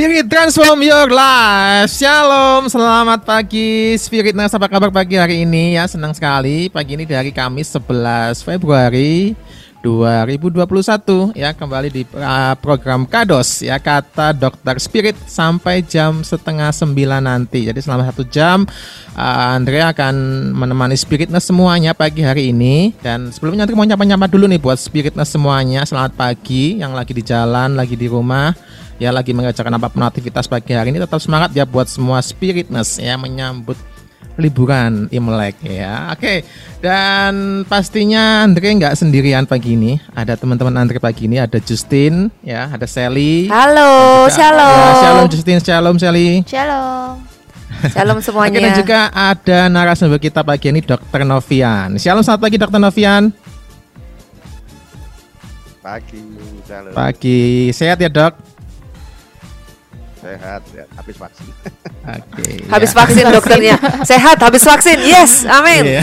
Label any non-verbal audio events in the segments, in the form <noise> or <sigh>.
Spirit Transform Your Life. Shalom, selamat pagi. Spirit Nas, apa kabar pagi hari ini? Ya Senang sekali, pagi ini dari Kamis 11 Februari 2021 ya kembali di uh, program Kados. Ya kata Dokter Spirit sampai jam setengah sembilan nanti. Jadi selama satu jam uh, Andrea akan menemani Spiritness semuanya pagi hari ini. Dan sebelumnya nanti mau nyapa-nyapa dulu nih buat Spiritness semuanya. Selamat pagi. Yang lagi di jalan lagi di rumah ya lagi mengerjakan apa pun aktivitas pagi hari ini tetap semangat ya buat semua Spiritness ya menyambut liburan Imlek ya. Oke, dan pastinya Andre nggak sendirian pagi ini. Ada teman-teman Andre pagi ini, ada Justin, ya, ada Sally. Halo, juga, shalom. Ya, shalom Justin, shalom Sally. Shalom. Shalom <laughs> semuanya. Oke, dan juga ada narasumber kita pagi ini Dokter Novian. Shalom selamat pagi Dokter Novian. Pagi, shalom. Pagi, sehat ya dok? Sehat, sehat. habis vaksin. Oke. Okay, <laughs> habis ya. vaksin dokternya. sehat habis vaksin. Yes, amin. Iya.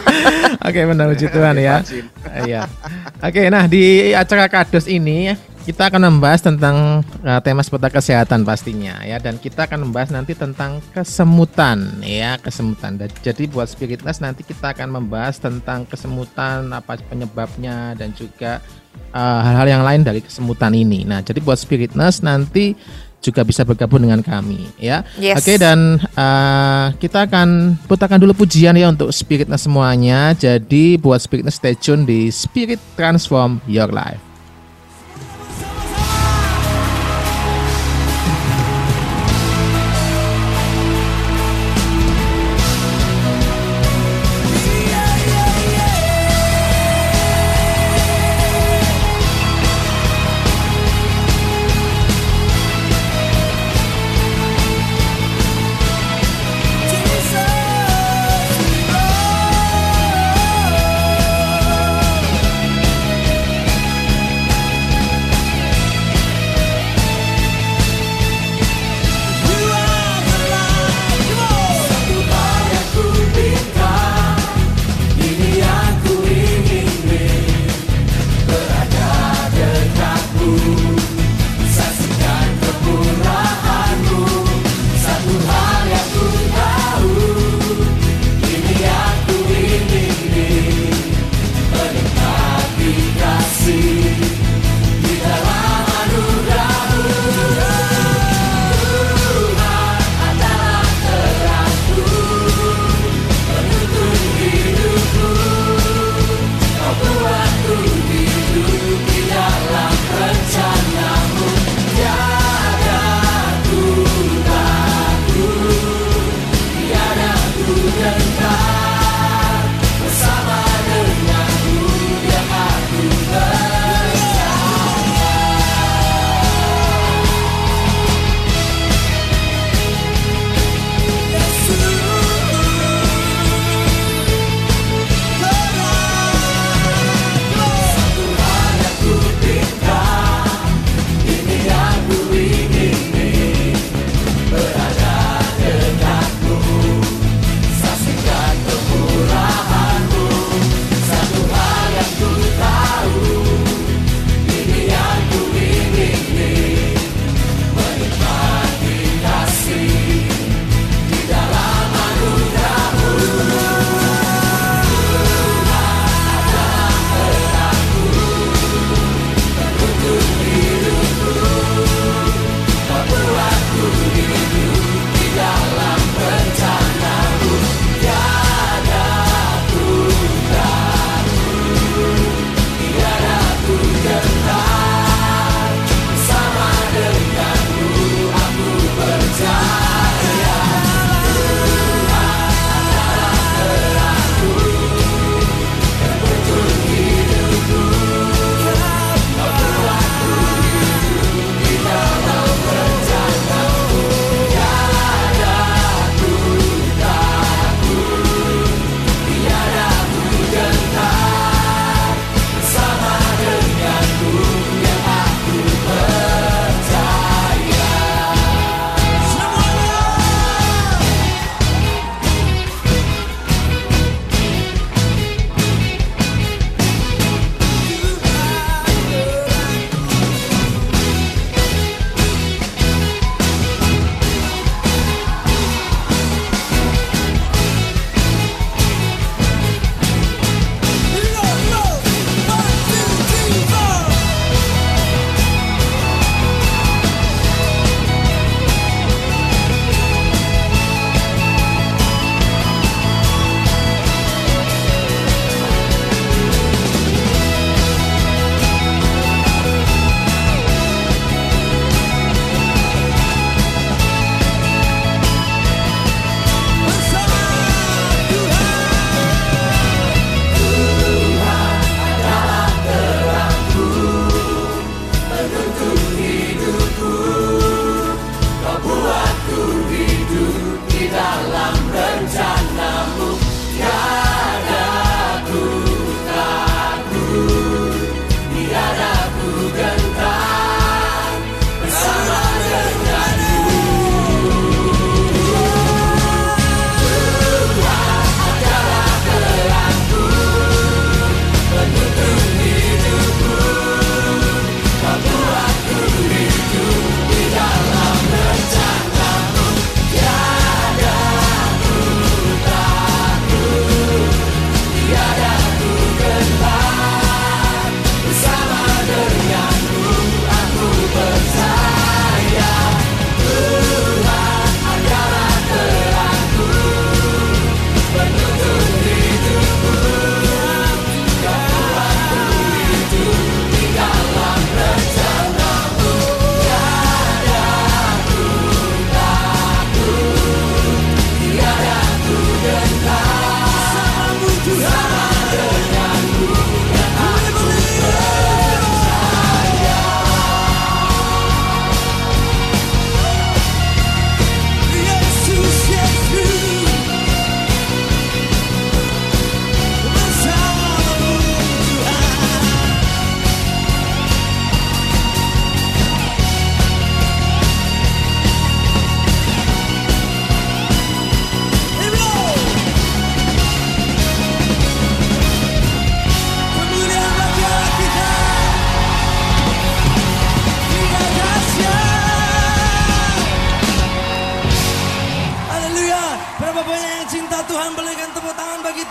<laughs> Oke, okay, benar puji Tuhan ya. Iya. Oke, nah di acara kados ini kita akan membahas tentang uh, tema seputar kesehatan pastinya ya dan kita akan membahas nanti tentang kesemutan ya kesemutan dan jadi buat spiritless nanti kita akan membahas tentang kesemutan apa penyebabnya dan juga eh, hal-hal uh, yang lain dari kesemutan ini nah jadi buat spiritness nanti juga bisa bergabung dengan kami ya. Yes. Oke dan uh, kita akan putarkan dulu pujian ya untuk spiritnya semuanya. Jadi buat spiritnya stay tune di Spirit Transform Your Life.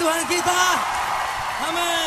Tangan bagi Tuhan kita. Amin. Tiada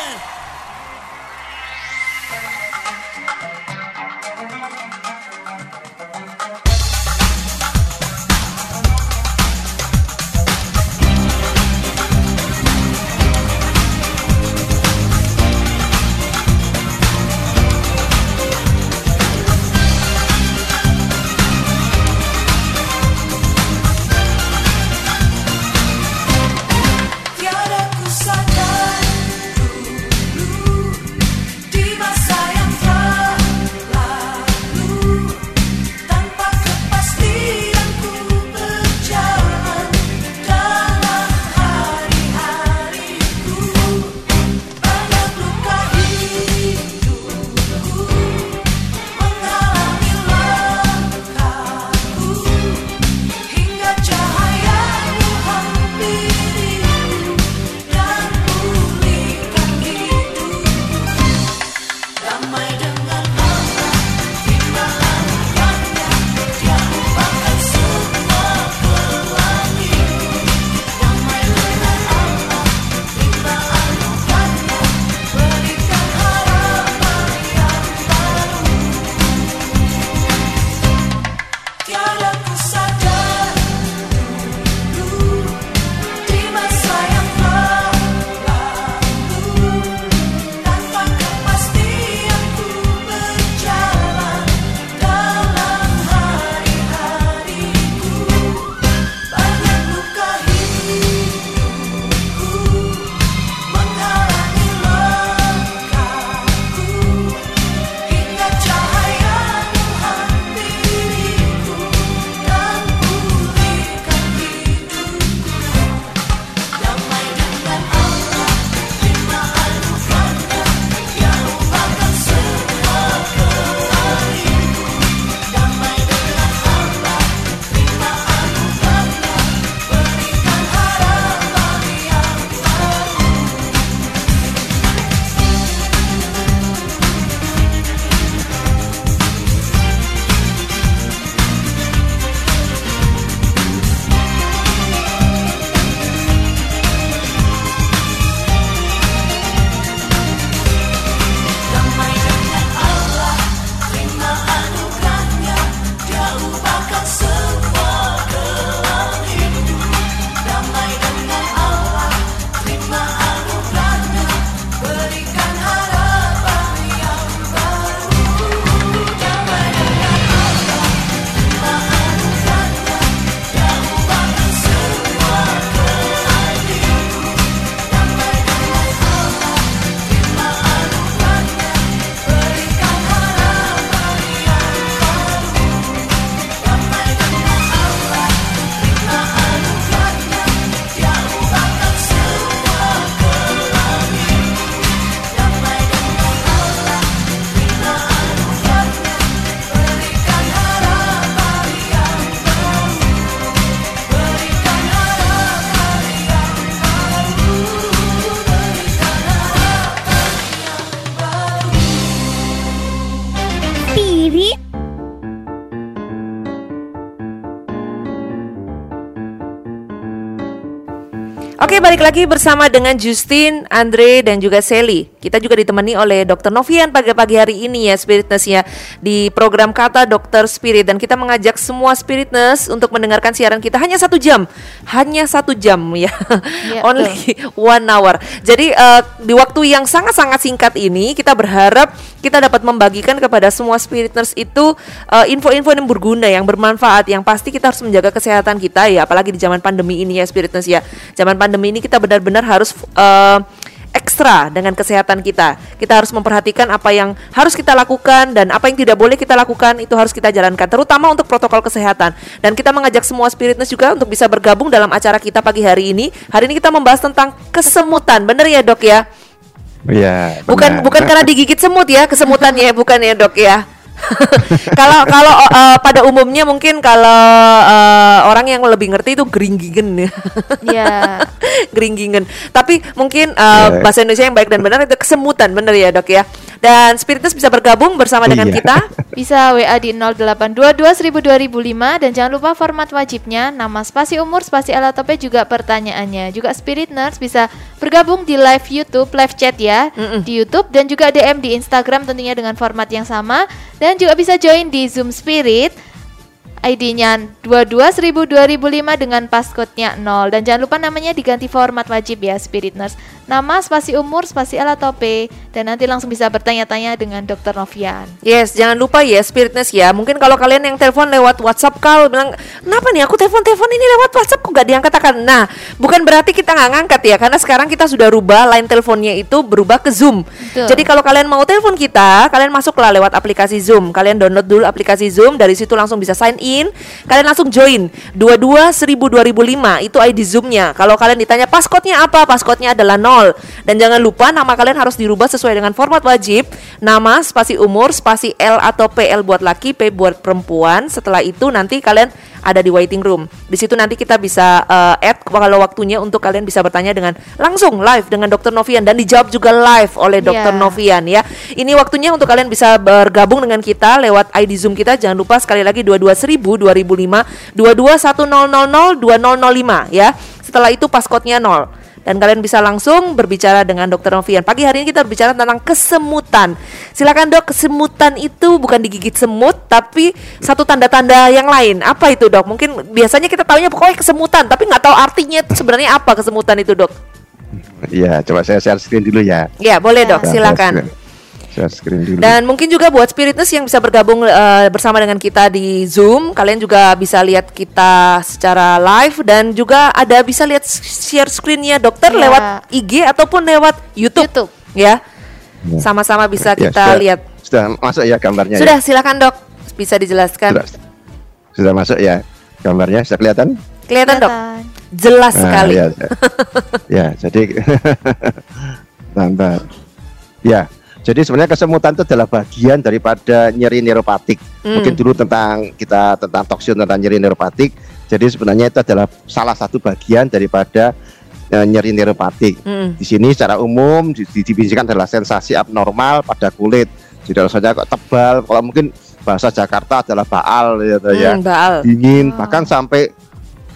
Oke, balik lagi bersama dengan Justin, Andre, dan juga Sally. Kita juga ditemani oleh Dr. Novian pagi-pagi hari ini ya, Spiritness ya, di program Kata Dokter Spirit. Dan kita mengajak semua Spiritness untuk mendengarkan siaran kita hanya satu jam, hanya satu jam ya, Iya, <laughs> only one hour. Jadi eh, di waktu yang sangat-sangat singkat ini, kita berharap kita dapat membagikan kepada semua Spiritness itu eh, info-info yang berguna, yang bermanfaat, yang pasti kita harus menjaga kesehatan kita ya, apalagi di zaman pandemi ini ya, Spiritness ya. Zaman pandemi ini kita benar-benar harus eh, ekstra dengan kesehatan kita. Kita harus memperhatikan apa yang harus kita lakukan dan apa yang tidak boleh kita lakukan itu harus kita jalankan, terutama untuk protokol kesehatan. Dan kita mengajak semua spiritness juga untuk bisa bergabung dalam acara kita pagi hari ini. Hari ini kita membahas tentang kesemutan, bener ya dok ya? Iya. Bukan benar. bukan karena digigit semut ya kesemutannya, bukan ya dok ya? <laughs> kalau kalau uh, pada umumnya mungkin kalau uh, orang yang lebih ngerti itu geringgingen ya. <laughs> Ya. geringgingen. Tapi mungkin uh, Ya. bahasa Indonesia yang baik dan benar itu kesemutan, benar ya dok ya. Dan Spiritus bisa bergabung bersama dengan Iya. kita. <laughs> Bisa WA di 0822 1000 2005 dan jangan lupa format wajibnya nama spasi umur spasi alat tope juga pertanyaannya. Juga Spirit Nurse bisa bergabung di live YouTube, live chat ya Mm-mm. di YouTube dan juga DM di Instagram tentunya dengan format yang sama dan juga bisa join di Zoom Spirit ID-nya 22 1000 2005 dengan passcode-nya 0 dan jangan lupa namanya diganti format wajib ya Spirit Nurse. Nama, spasi umur, spasi alat tope dan nanti langsung bisa bertanya-tanya dengan Dr. Novian. Yes, jangan lupa ya Spiritness ya. Mungkin kalau kalian yang telepon lewat WhatsApp call bilang, "Kenapa nih aku telepon-telepon ini lewat WhatsApp kok gak diangkat akan?" Nah, bukan berarti kita nggak ngangkat ya, karena sekarang kita sudah rubah line teleponnya itu berubah ke Zoom. Betul. Jadi kalau kalian mau telepon kita, kalian masuklah lewat aplikasi Zoom. Kalian download dulu aplikasi Zoom, dari situ langsung bisa sign in. Kalian langsung join 22 1000 2005 itu ID Zoom-nya. Kalau kalian ditanya passcode-nya apa? Passcode-nya adalah 0. Dan jangan lupa nama kalian harus dirubah sesuai dengan format wajib. Nama, spasi umur, spasi L atau PL buat laki, P buat perempuan. Setelah itu nanti kalian ada di waiting room. Di situ nanti kita bisa eh, add kalau waktunya untuk kalian bisa bertanya dengan langsung live dengan Dr. Novian dan dijawab juga live oleh. Iya. Novian ya. Ini waktunya untuk kalian bisa bergabung dengan kita lewat ID Zoom kita. Jangan lupa sekali lagi 22000 2005 22100 2005 ya. Setelah itu passcode-nya 0 dan kalian bisa langsung berbicara dengan Dr. Novian. Pagi hari ini kita berbicara tentang kesemutan. Silakan dok, kesemutan itu bukan digigit semut, tapi satu tanda-tanda yang lain. Apa itu dok? Mungkin biasanya kita taunya pokoknya kesemutan, tapi nggak tahu artinya itu sebenarnya apa kesemutan itu dok? Iya, coba saya share screen dulu ya. Ya boleh dok, Saya silakan. Share- screen dulu. Dan mungkin juga buat Spiritness yang bisa bergabung eh, bersama dengan kita di Zoom, kalian juga bisa lihat kita secara live dan juga ada bisa lihat share screennya dokter Iya. lewat IG ataupun lewat YouTube, YouTube. ya. Ya. Sama-sama bisa Ya, kita sudah- lihat. Sudah masuk ya gambarnya Sudah, ya? silakan dok, bisa dijelaskan. Sudah, sudah masuk ya gambarnya? Sudah kelihatan? Kelihatan dok, Kelihatan. jelas Nah, sekali. Ya, <laughs> ya. jadi <laughs> Bentar. Ya, jadi sebenarnya kesemutan itu adalah bagian daripada nyeri neuropatik. Hmm. Mungkin dulu tentang kita tentang toksin tentang nyeri neuropatik. Jadi sebenarnya itu adalah salah satu bagian daripada eh, nyeri neuropatik. Mm. Di sini secara umum di- didefinisikan adalah sensasi abnormal pada kulit. Jadi rasanya kok tebal, kalau mungkin bahasa Jakarta adalah baal gitu ya Hmm, Baal. dingin Oh. bahkan sampai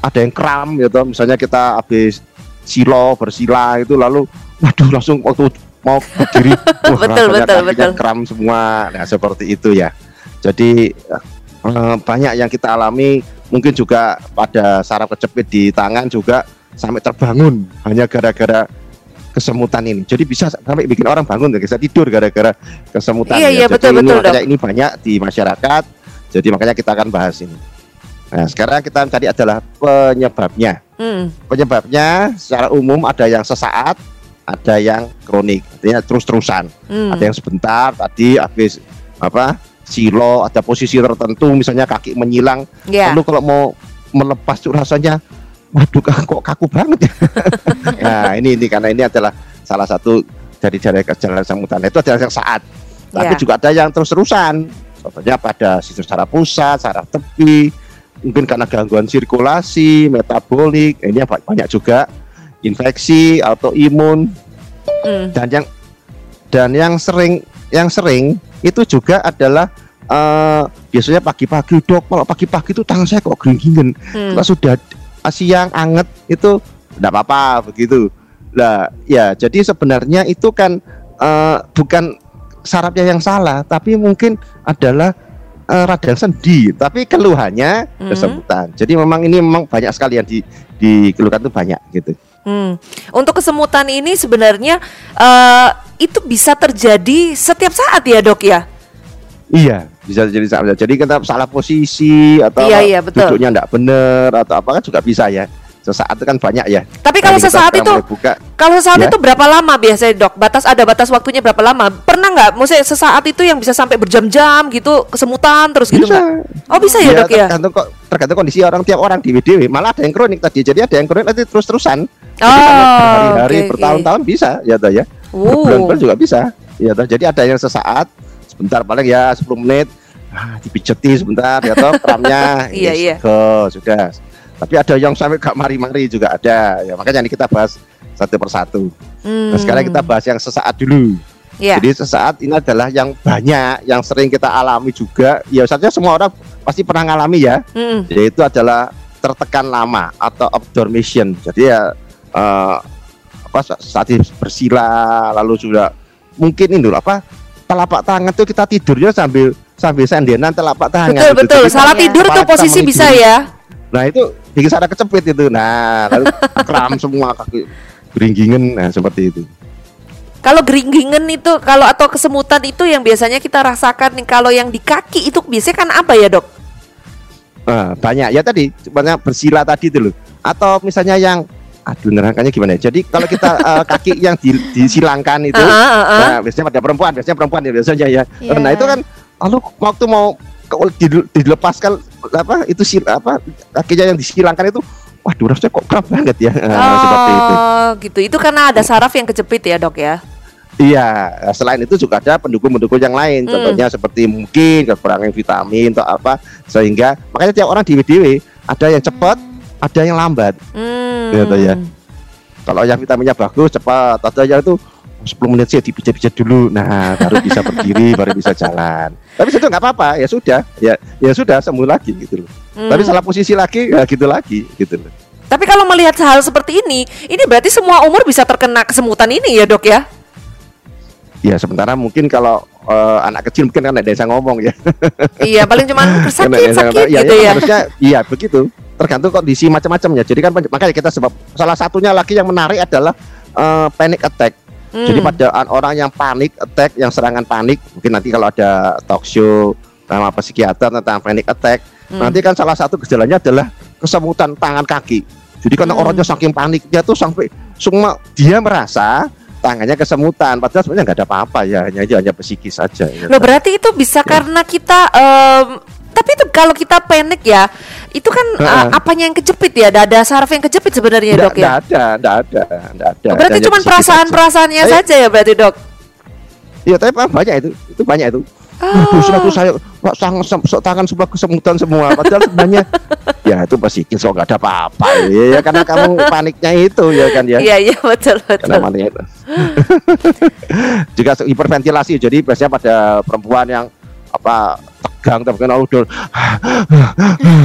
ada yang kram gitu misalnya kita habis silo bersila itu lalu waduh langsung waktu mau berdiri <laughs> wah, Betul, betul, betul. kram semua nah seperti itu ya jadi eh, banyak yang kita alami mungkin juga pada saraf kejepit di tangan juga sampai terbangun hanya gara-gara kesemutan ini jadi bisa sampai bikin orang bangun dan bisa tidur gara-gara kesemutan Iya, ya. iya, Jadi betul, ini betul, makanya ini banyak di masyarakat jadi makanya kita akan bahas ini Nah, sekarang kita cari adalah penyebabnya. Hmm. Penyebabnya secara umum ada yang sesaat, ada yang kronik, artinya terus-terusan. Hmm. Ada yang sebentar, tadi habis apa? Silo, ada posisi tertentu, misalnya kaki menyilang. Ya. Lalu kalau mau melepas tuh rasanya, waduh kok kaku banget ya. nah <laughs> ini ini karena ini adalah salah satu dari dari gejala kesemutan itu adalah yang saat. Tapi Ya. juga ada yang terus-terusan. Contohnya pada sistem saraf pusat, saraf tepi, mungkin karena gangguan sirkulasi, metabolik, ini ba- banyak juga infeksi, autoimun, Hmm. dan yang dan yang sering yang sering itu juga adalah eh, biasanya pagi-pagi dok, kalau pagi-pagi itu tangan saya kok gering-geringen, Hmm. kalau sudah siang anget itu tidak apa-apa begitu. Lah ya jadi sebenarnya itu kan eh, bukan sarafnya yang salah, tapi mungkin adalah eh, radang sendi, tapi keluhannya Mhm. kesemutan. Jadi memang ini memang banyak sekali yang di dikeluhkan itu banyak gitu. Hmm. Untuk kesemutan ini sebenarnya eh, itu bisa terjadi setiap saat ya dok ya? Iya, bisa jadi salah. Jadi kita salah posisi atau Iya, iya, betul. duduknya enggak benar atau apa kan juga bisa ya. Sesaat itu kan banyak ya. Tapi kalau Nanti sesaat itu, buka. kalau sesaat Ya. itu berapa lama biasanya dok? Batas ada batas waktunya berapa lama? Pernah nggak? Maksudnya sesaat itu yang bisa sampai berjam-jam gitu kesemutan terus gitu Bisa. nggak? Oh bisa ya, dok ya? Tergantung kok tergantung kondisi orang tiap orang di WDW. Malah ada yang kronik tadi. Jadi ada yang kronik nanti terus-terusan. Oh, oke, oke. bertahun-tahun bisa ya toh ya. Berbulan-bulan juga bisa. Ya toh. Jadi ada yang sesaat, sebentar paling ya 10 menit. Ah, dipijeti sebentar ya toh kramnya. <laughs> Iya, Yes, iya. sudah. Tapi ada yang sampai gak mari-mari juga ada. Ya makanya ini kita bahas satu persatu. Hmm. Nah, sekarang kita bahas yang sesaat dulu. Iya. Jadi sesaat ini adalah yang banyak, yang sering kita alami juga. Ya saja semua orang pasti pernah ngalami ya. Mm-mm. Yaitu adalah tertekan lama atau abdormation. Jadi ya eh, apa sa- saat bersila lalu sudah mungkin ini loh apa telapak tangan tuh kita tidurnya sambil sambil sendenan telapak tangan. Betul gitu. betul. Jadi Salah tidur tuh posisi bisa ya. Nah itu bikin saraf kecepit itu. Nah lalu kram semua kaki beringgingan nah seperti itu. Kalau geringgingen itu kalau atau kesemutan itu yang biasanya kita rasakan nih kalau yang di kaki itu biasanya kan apa ya, Dok? Nah, banyak ya tadi banyak bersila tadi itu loh. Atau misalnya yang aduh nerangkannya gimana ya? Jadi kalau kita <laughs> eh, kaki yang di, disilangkan itu ah, ah, ah. nah, biasanya pada perempuan, biasanya perempuan ya biasanya ya. Iya. Nah, itu kan lalu waktu mau ke- di- dilepaskan apa itu sil apa kakinya yang disilangkan itu waduh rasanya kok kram banget ya. Nah, seperti itu. Oh, gitu. Itu karena ada saraf yang kejepit ya, Dok ya. Iya, selain itu juga ada pendukung-pendukung yang lain. Hmm. Contohnya seperti mungkin kekurangan vitamin atau apa sehingga makanya tiap orang di WDW ada yang cepat, ada yang lambat. Hmm. Gitu ya. Kalau yang vitaminnya bagus cepat, ada yang itu 10 menit sih dipijat-pijat dulu. Nah, baru bisa berdiri, <laughs> baru bisa jalan. Tapi itu nggak apa-apa, ya sudah, ya ya sudah sembuh lagi gitu loh. Hmm. Tapi salah posisi lagi, ya gitu lagi gitu loh. Tapi kalau melihat hal seperti ini, ini berarti semua umur bisa terkena kesemutan ini ya, Dok ya? Ya sementara mungkin kalau eh, anak kecil mungkin kan ada yang ngomong ya. iya, paling cuman <laughs> Karena sakit yang sakit ya, gitu ya, ya. Harusnya iya begitu. Tergantung kondisi macam-macamnya. Jadi kan makanya kita sebab salah satunya lagi yang menarik adalah eh, panic attack. Hmm. Jadi pada an- orang yang panik attack, yang serangan panik, mungkin nanti kalau ada talk show sama psikiater tentang panic attack, Hmm. nanti kan salah satu gejalanya adalah kesemutan tangan kaki. Jadi karena Hmm. orangnya saking paniknya tuh sampai semua dia merasa tangannya kesemutan, padahal sebenarnya nggak ada apa-apa ya, hanya hanya psikis saja. ya. Loh berarti itu bisa karena kita em, tapi itu kalau kita panik ya, itu kan Heeh. uh, apanya yang kejepit ya? Ada, saraf yang kejepit sebenarnya, Nggak- Dok ya? nggak ada, nggak ada, nggak ada. Oh, berarti cuma psikis perasaan-perasaannya Ayo. saja ya berarti, Dok? Iya, tapi banyak itu, itu banyak itu. Ah. Aduh, suatu saya kok sang, sok tangan sebelah kesemutan semua. Padahal sebenarnya <laughs> ya itu pasti kok nggak ada apa-apa. Ya, ya, karena kamu paniknya itu ya kan ya. Iya, iya betul Karena betul. paniknya itu. <laughs> Juga hiperventilasi. Jadi biasanya pada perempuan yang apa tegang lalu udah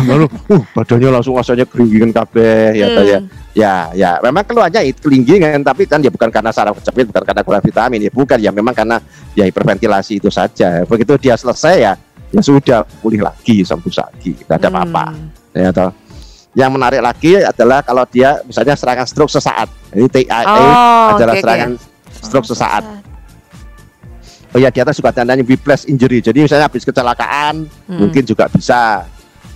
lalu uh, badannya langsung rasanya keringin kabeh ya ya. Hmm. ya ya. Memang keluarnya itu kelinggingan tapi kan ya bukan karena saraf kejepit bukan karena kurang vitamin ya bukan ya memang karena ya hiperventilasi itu saja. Begitu dia selesai ya ya sudah pulih lagi sembuh lagi tidak ada apa-apa. Hmm. ya toh. Yang menarik lagi adalah kalau dia misalnya serangan stroke sesaat. Ini TIA Oh, adalah oke. serangan stroke sesaat oh ya di atas juga tandanya whiplash injury. Jadi misalnya habis kecelakaan Hmm. mungkin juga bisa.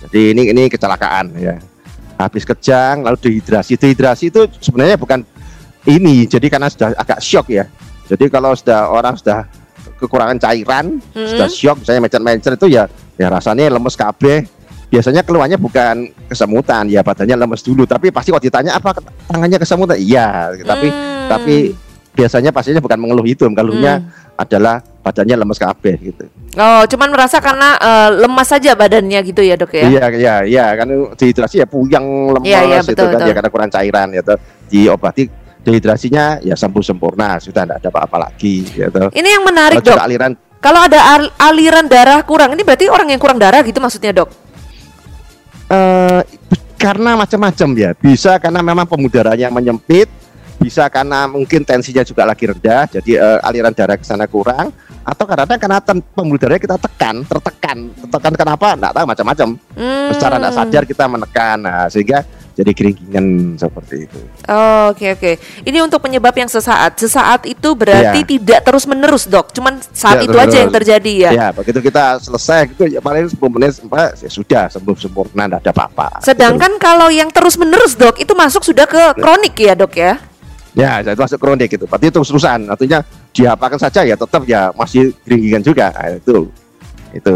Jadi ini ini kecelakaan ya. Habis kejang lalu dehidrasi. Dehidrasi itu sebenarnya bukan ini. Jadi karena sudah agak shock ya. Jadi kalau sudah orang sudah kekurangan cairan Hmm. sudah shock misalnya mencet-mencet itu ya ya rasanya lemes KB biasanya keluarnya bukan kesemutan ya badannya lemes dulu. Tapi pasti kalau ditanya apa tangannya kesemutan? Iya tapi Hmm. tapi biasanya pastinya bukan mengeluh itu mengeluhnya Hmm. adalah badannya lemes KB gitu Oh, cuman merasa karena eh, lemas saja badannya gitu ya, Dok ya? Iya iya iya kan dehidrasi ya puyeng lemas Iya, iya, itu kan betul. ya karena kurang cairan ya tuh diobati dehidrasinya ya sembuh sempurna sudah tidak ada apa-apa lagi tuh. Ini yang menarik, Kalau Dok. aliran Kalau ada al- aliran darah kurang, ini berarti orang yang kurang darah gitu maksudnya, Dok? eh karena macam-macam ya bisa karena memang pemudarannya menyempit bisa karena mungkin tensinya juga lagi rendah jadi eh, aliran darah ke sana kurang atau kadang-kadang karena pembuluh darahnya kita tekan tertekan tertekan kenapa nggak tahu macam-macam Hmm. secara tidak sadar kita menekan nah, sehingga jadi keringkingan seperti itu Oh, Oke oke. Ini untuk penyebab yang sesaat. Sesaat itu berarti Iya. tidak terus menerus dok. Cuman saat Tidak itu aja terus-menerus. yang terjadi ya. Ya, begitu kita selesai gitu ya paling 10 menit Pak, ya sudah sembuh sempurna tidak ada apa-apa. Sedangkan kalau yang terus menerus dok itu masuk sudah ke kronik ya dok ya. Ya itu masuk kronik gitu. Berarti terus terusan artinya diapakan saja ya tetap ya masih keringgingan juga. Nah, itu. Itu.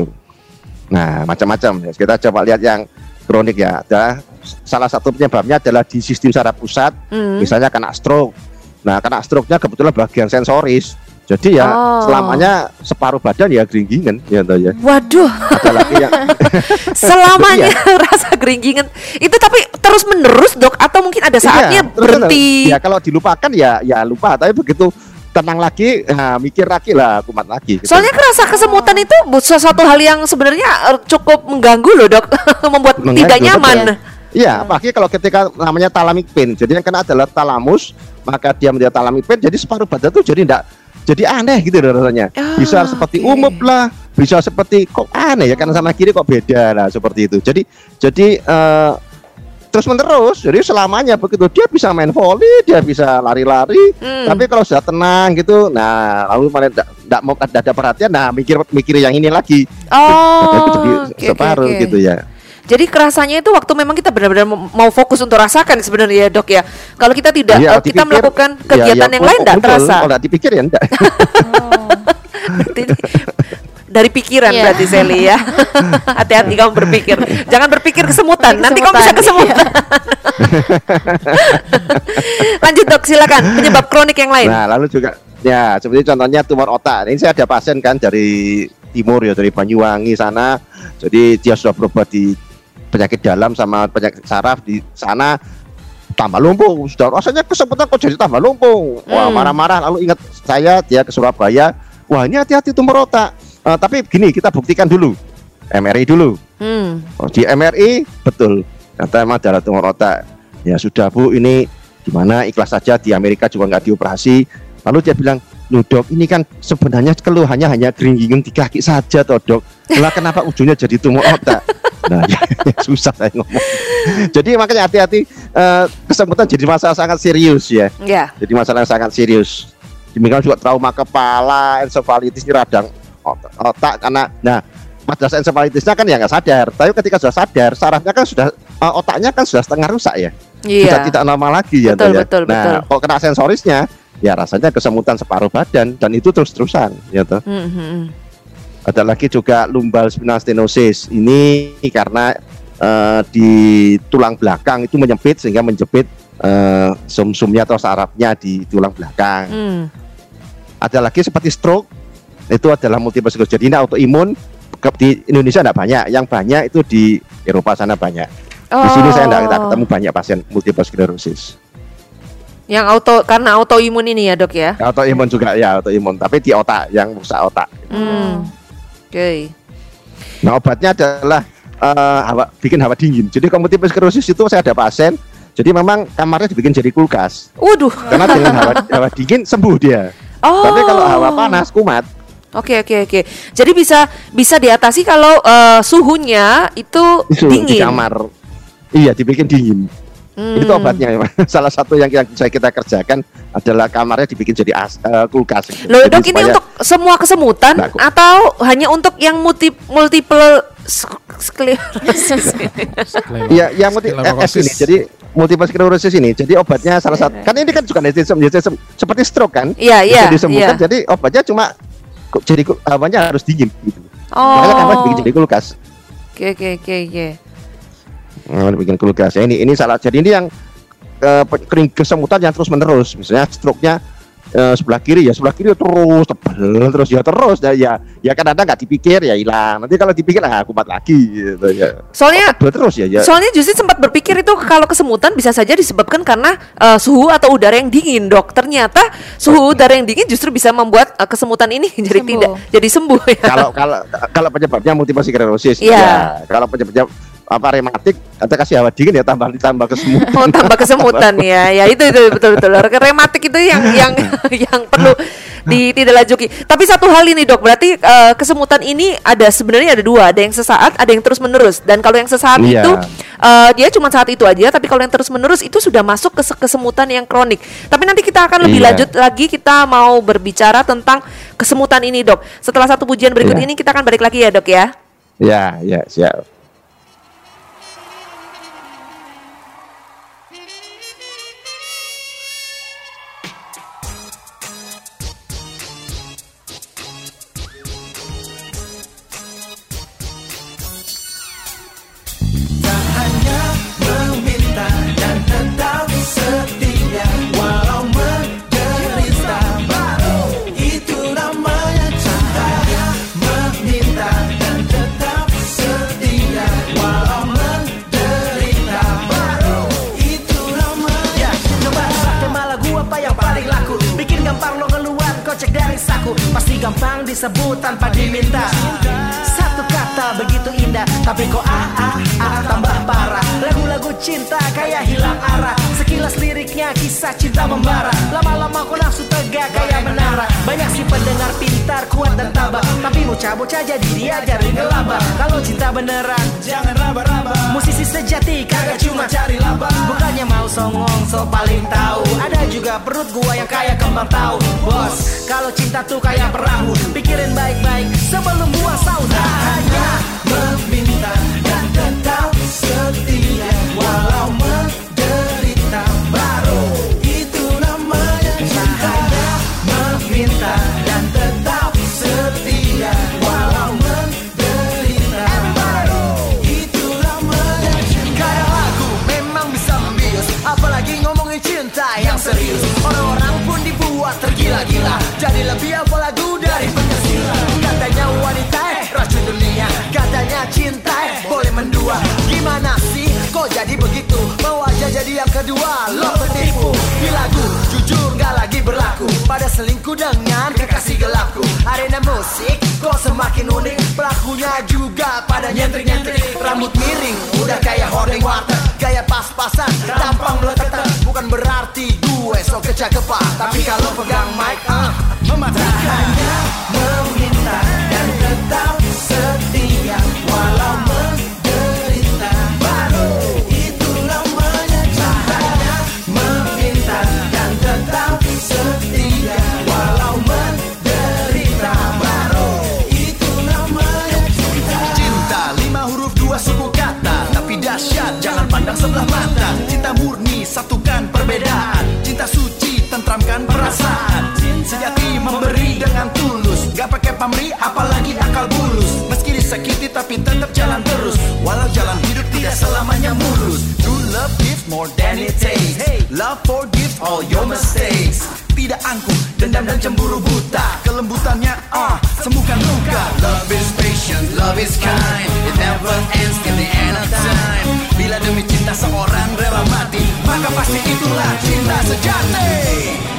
Nah, macam-macam ya. Kita coba lihat yang kronik ya. Ada salah satu penyebabnya adalah di sistem saraf pusat, Hmm. misalnya kena stroke. Nah, kena stroke-nya kebetulan bagian sensoris. Jadi ya Oh. selamanya separuh badan ya keringgingan ya toh ya. Waduh, Ada lagi yang <laughs> selamanya Iya. rasa geringgingan itu tapi terus menerus dok atau mungkin ada saatnya Iya, terus berhenti. Ya kalau dilupakan ya ya lupa, tapi begitu tenang lagi, nah, mikir lagi lah, kumat lagi. gitu. Soalnya kerasa kesemutan itu sesuatu hal yang sebenarnya eh, cukup mengganggu loh dok, <laughs> membuat Mengganggu, tidak nyaman. betul. Iya, apalagi kalau ketika namanya thalamic pain. Jadi yang kena adalah talamus, maka dia menjadi thalamic pain. Jadi separuh badan tuh jadi enggak jadi aneh gitu loh rasanya. Bisa Ah, seperti oke. umup lah, bisa seperti kok aneh ya karena sana kiri kok beda lah seperti itu. Jadi jadi eh, terus menerus. Jadi selamanya begitu dia bisa main volley, dia bisa lari-lari. Hmm. Tapi kalau sudah tenang gitu, nah lalu mana enggak mau ada, ada perhatian, nah mikir mikir yang ini lagi. Oh, <laughs> jadi oke, separuh oke. gitu ya. Jadi kerasanya itu waktu memang kita benar-benar mau fokus untuk rasakan sebenarnya ya dok ya. Kalau kita tidak Iya, eh, kita dipikir, melakukan ya, kegiatan ya, yang lain tidak terasa. Kalau nggak dipikir ya enggak. <laughs> Dari pikiran Iya. berarti Sally ya. <laughs> Hati-hati kamu berpikir. Jangan berpikir kesemutan. Nanti kamu bisa Kesemutan, kesemutan. <laughs> Lanjut dok, silakan. Penyebab kronik yang lain. Nah, lalu juga ya seperti contohnya tumor otak. Ini saya ada pasien kan dari timur ya dari Banyuwangi sana. Jadi dia sudah berobat di penyakit dalam sama penyakit saraf di sana tambah lumpuh. Sudah rasanya kesempatan kok jadi tambah lumpuh. Wah Hmm. marah-marah. Lalu ingat saya dia ke Surabaya. Wah ini hati-hati tumor otak Eh, tapi gini kita buktikan dulu. MRI dulu. Hmm. Oh, di MRI betul. Ternyata emang adalah tumor otak ya sudah bu ini gimana? Ikhlas saja di Amerika juga nggak dioperasi. Lalu dia bilang Loh dok ini kan sebenarnya keluhannya hanya geringingan di kaki saja toh dok lah kenapa ujungnya jadi tumor otak nah <laughs> ya, susah saya ngomong jadi makanya hati-hati eh, kesemutan jadi masalah sangat serius ya Ya. jadi masalah yang sangat serius demikian juga trauma kepala ensefalitis ini radang otak, otak karena nah pada saat ensefalitisnya kan ya nggak sadar tapi ketika sudah sadar sarafnya kan sudah eh, otaknya kan sudah setengah rusak ya sudah Iya. tidak normal lagi ya Betul, ya. betul, nah betul. kalau kena sensorisnya ya rasanya kesemutan separuh badan dan itu terus terusan ya toh Hmm, hmm, hmm. ada lagi juga lumbal spinal stenosis ini karena eh, di tulang belakang itu menyempit sehingga menjepit eh, sum-sumnya atau sarafnya di tulang belakang Hmm. ada lagi seperti stroke itu adalah multiple sclerosis jadi ini autoimun di Indonesia tidak banyak yang banyak itu di Eropa sana banyak di sini saya tidak Oh. ketemu banyak pasien multiple sclerosis Yang auto karena autoimun ini ya dok ya. autoimun juga ya autoimun tapi di otak yang rusak otak Hmm. Oke. nah obatnya adalah eh, hawa, bikin hawa dingin jadi kalau multiple sclerosis itu saya ada pasien jadi memang kamarnya dibikin jadi kulkas Waduh. karena dengan <laughs> hawa, hawa dingin sembuh dia Oh. tapi kalau hawa panas kumat Oke oke oke. Jadi bisa bisa diatasi kalau eh, suhunya itu, itu dingin. di kamar iya dibikin dingin Hmm. itu obatnya memang. <laughs> salah satu yang yang saya kita kerjakan adalah kamarnya dibikin jadi as, eh, kulkas gitu. Loh Jadi dok ini untuk semua kesemutan kok. atau hanya untuk yang multi multiple sk- sclerosis? <laughs> <laughs> Iya, yang multi FS ini. Jadi multiple sclerosis ini. Jadi obatnya salah satu. Kan ini kan juga sistem seperti stroke kan. Iya iya Bisa disembuhkan. iya. Jadi obatnya cuma jadi hawanya harus dingin gitu. Oh. Makanya kamar dibikin jadi kulkas. Oke oke oke oke. Nah, bikin kulkas. Ya, ini ini salah. Jadi ini yang eh, kering kesemutan yang terus menerus. Misalnya stroke-nya eh, sebelah kiri ya sebelah kiri terus tebal terus ya terus ya ya, ya kadang-kadang nggak dipikir ya hilang nanti kalau dipikir ah kumat lagi gitu ya Soalnya tebal terus ya ya Soalnya justru sempat berpikir itu kalau kesemutan bisa saja disebabkan karena eh, suhu atau udara yang dingin, dok. Ternyata suhu udara yang dingin justru bisa membuat eh, kesemutan ini <laughs> jadi Sembuh. tidak jadi sembuh ya. kalau kalau kalau penyebabnya multiple sclerosis Iya. ya kalau penyebabnya apa rematik kita kasih hawa dingin ya tambah ditambah kesemutan <laughs> Oh, tambah kesemutan <laughs> ya. Ya itu itu betul betul. Rematik itu yang yang <laughs> yang perlu ditindaklanjuti. Tapi satu hal ini, Dok. Berarti eh, kesemutan ini ada sebenarnya ada dua, ada yang sesaat, ada yang terus-menerus. Dan kalau yang sesaat Iya. itu eh, dia cuma saat itu aja, tapi kalau yang terus-menerus itu sudah masuk ke se- kesemutan yang kronik. Tapi nanti kita akan lebih Iya. lanjut lagi kita mau berbicara tentang kesemutan ini, Dok. Setelah satu pujian berikut Iya. ini kita akan balik lagi ya, Dok ya. ya ya siap Selingkuh dengan kekasih gelapku. Arena musik kok semakin unik. Pelakunya juga pada nyentrik-nyentrik. Rambut miring udah kayak hording water. Gaya pas-pasan tampang meletetan. Bukan berarti gue so kecakapan Tapi kalau pegang mic ah mematikan Hanya meminta dan tetap perbedaan. Cinta suci tentramkan perasaan. Sejati memberi dengan tulus. Gak pakai pamrih apalagi akal bulus. Meski disakiti tapi tetap jalan terus. Walau jalan hidup tidak selamanya mulus. True love gives more than it takes. Love forgives all your mistakes. Tidak angkuh, dendam dan cemburu buta. Kelembutannya ah, sembuhkan luka. Love is patient, love is kind. It never ends till the end of time. Bila demi cinta seorang rela mati Maka pasti itulah cinta sejati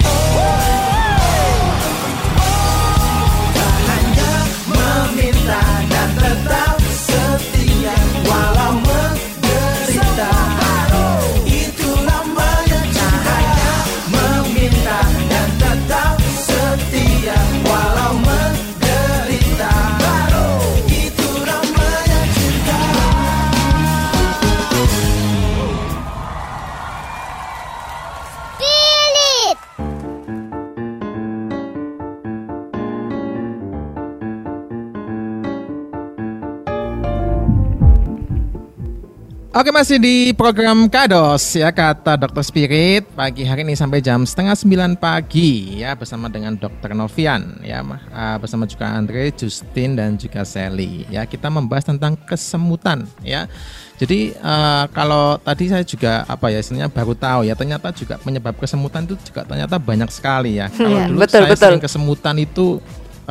Oke masih di program Kados ya kata Dokter Spirit pagi hari ini sampai jam setengah sembilan pagi ya bersama dengan Dokter Novian ya mah ah, bersama juga Andre, Justin dan juga Sally ya kita membahas tentang kesemutan ya. Jadi eh, kalau tadi saya juga apa ya istilahnya baru tahu ya ternyata juga penyebab kesemutan itu juga ternyata banyak sekali ya. Kalau Iya, dulu betul, saya betul. sering kesemutan itu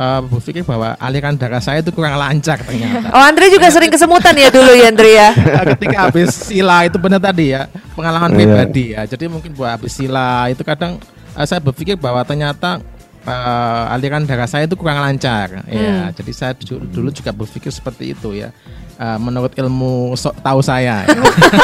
eh, berpikir bahwa aliran darah saya itu kurang lancar ternyata. Oh Andre juga sering kesemutan ya dulu ya Andre ya? <laughs> Ketika habis sila itu benar tadi ya pengalaman Iya. pribadi ya. Jadi mungkin buat habis sila itu kadang eh, saya berpikir bahwa ternyata eh, aliran darah saya itu kurang lancar. Ya jadi saya dulu juga berpikir seperti itu ya Eh, menurut ilmu sok tahu saya ya.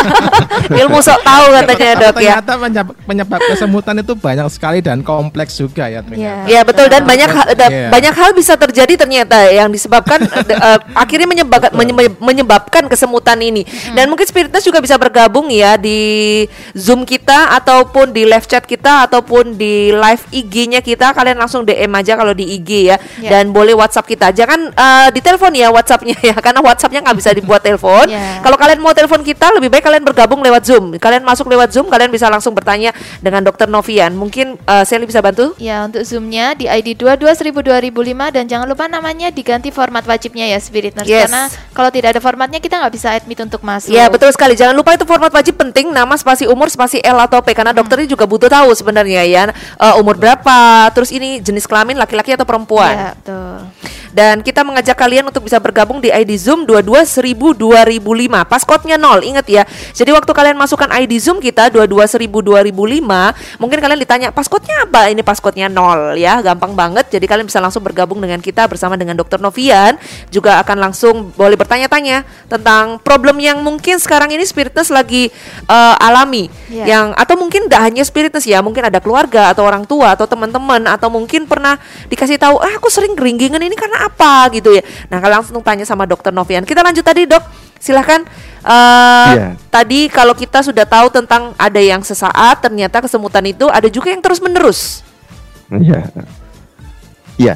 <laughs> Ilmu sok tahu katanya Tapi dok ya. ternyata penyebab, penyebab kesemutan itu banyak sekali dan kompleks juga ya ternyata. Ya betul dan banyak hal, Iya. banyak hal bisa terjadi ternyata yang disebabkan <laughs> eh, akhirnya menyebabkan menye- menyebabkan kesemutan ini. Dan mungkin spiritus juga bisa bergabung ya di zoom kita ataupun di live chat kita ataupun di live IG-nya kita. Kalian langsung DM aja kalau di IG ya. Ya. dan boleh WhatsApp kita. Jangan eh, di telepon ya WhatsAppnya ya <laughs> karena WhatsAppnya nggak bisa dibuat telepon Ya. kalau kalian mau telepon kita lebih baik kalian bergabung lewat Zoom kalian masuk lewat Zoom kalian bisa langsung bertanya dengan Dokter Novian mungkin eh, Sally bisa bantu Ya untuk zoomnya di ID 22.2005 dan jangan lupa namanya diganti format wajibnya ya Spirit Nurse Yes. karena kalau tidak ada formatnya kita nggak bisa admit untuk masuk. Ya betul sekali. Jangan lupa itu format wajib penting nama spasi umur spasi L atau P karena dokter ini juga butuh tahu sebenarnya ya eh, umur berapa. Terus ini jenis kelamin laki-laki atau perempuan. Ya, betul. dan kita mengajak kalian untuk bisa bergabung di ID Zoom 22 1000 2005. Passcode-nya 0, ingat ya. Jadi waktu kalian masukkan ID Zoom kita 22 1000 2005, mungkin kalian ditanya passcode-nya apa? Ini passcode-nya 0 ya, gampang banget. Jadi kalian bisa langsung bergabung dengan kita bersama dengan Dr. Novian, juga akan langsung boleh bertanya-tanya tentang problem yang mungkin sekarang ini spiritness lagi eh, alami. Iya. Yang atau mungkin tidak hanya spiritness ya, mungkin ada keluarga atau orang tua atau teman-teman atau mungkin pernah dikasih tahu, "Ah, aku sering geringgingan ini karena apa?" gitu ya. Nah, kalian langsung tanya sama Dokter Novian. Kita lanjut tadi, Dok. Silahkan eh, Iya. Tadi kalau kita sudah tahu tentang ada yang sesaat, ternyata kesemutan itu ada juga yang terus-menerus. Iya. Iya.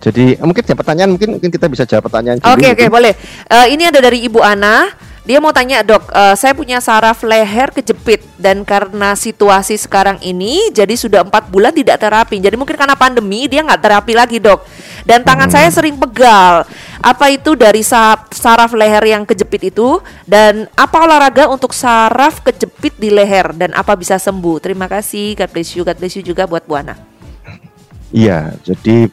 Jadi eh, mungkin jawab pertanyaan mungkin mungkin kita bisa jawab pertanyaan. Oke oke mungkin. boleh. Eh, ini ada dari Ibu Ana. Dia mau tanya dok, eh, saya punya saraf leher kejepit dan karena situasi sekarang ini, jadi sudah empat bulan tidak terapi. Jadi mungkin karena pandemi dia nggak terapi lagi dok. Dan tangan saya sering pegal. Apa itu dari sa- saraf leher yang kejepit itu? Dan apa olahraga untuk saraf kejepit di leher dan apa bisa sembuh? Terima kasih. God bless you. God bless you juga buat Bu Ana. Iya, jadi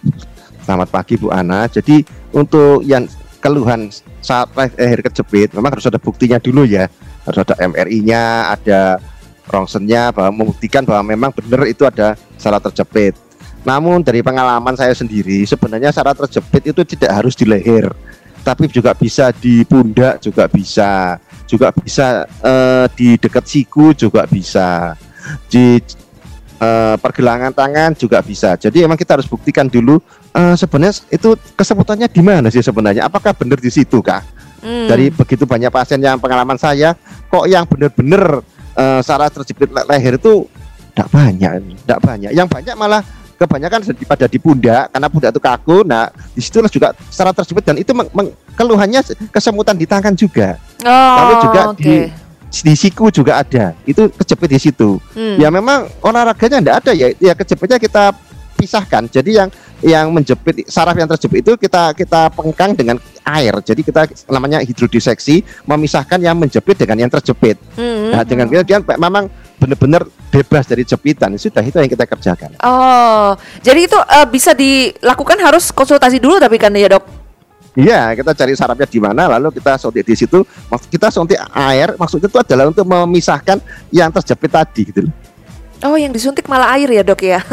selamat pagi Bu Ana. Jadi untuk yang keluhan saat leher kejepit memang harus ada buktinya dulu ya. Harus ada MRI-nya, ada rongsennya bahwa membuktikan bahwa memang benar itu ada saraf terjepit. Namun dari pengalaman saya sendiri sebenarnya saraf terjepit itu tidak harus di leher, tapi juga bisa di pundak juga bisa, juga bisa eh, di dekat siku juga bisa, di eh, pergelangan tangan juga bisa. Jadi emang kita harus buktikan dulu eh, sebenarnya itu kesemutannya di mana sih sebenarnya? Apakah benar di situ kah? Hmm. Dari begitu banyak pasien yang pengalaman saya, kok yang benar-benar eh, saraf terjepit le- leher itu tidak banyak, tidak banyak. Yang banyak malah kebanyakan pada di pundak karena pundak itu kaku. Nah, di situlah juga saraf terjepit dan itu meng- meng- keluhannya kesemutan di tangan juga. Oh, Lalu juga oke. di di siku juga ada. Itu kejepit di situ. Hmm. Ya memang olahraganya enggak ada ya. Ya kejepitnya kita pisahkan. Jadi yang yang menjepit saraf yang terjepit itu kita kita pengkang dengan air. Jadi kita namanya hidrodiseksi memisahkan yang menjepit dengan yang terjepit. Hmm. Nah, dengan kemudian memang benar-benar bebas dari jepitan. Sudah itu yang kita kerjakan. Oh, jadi itu eh, bisa dilakukan harus konsultasi dulu tapi kan ya dok? Iya, kita cari sarafnya di mana, lalu kita suntik di situ. Kita suntik air, maksudnya itu adalah untuk memisahkan yang terjepit tadi gitu. Oh, yang disuntik malah air ya dok ya? <laughs>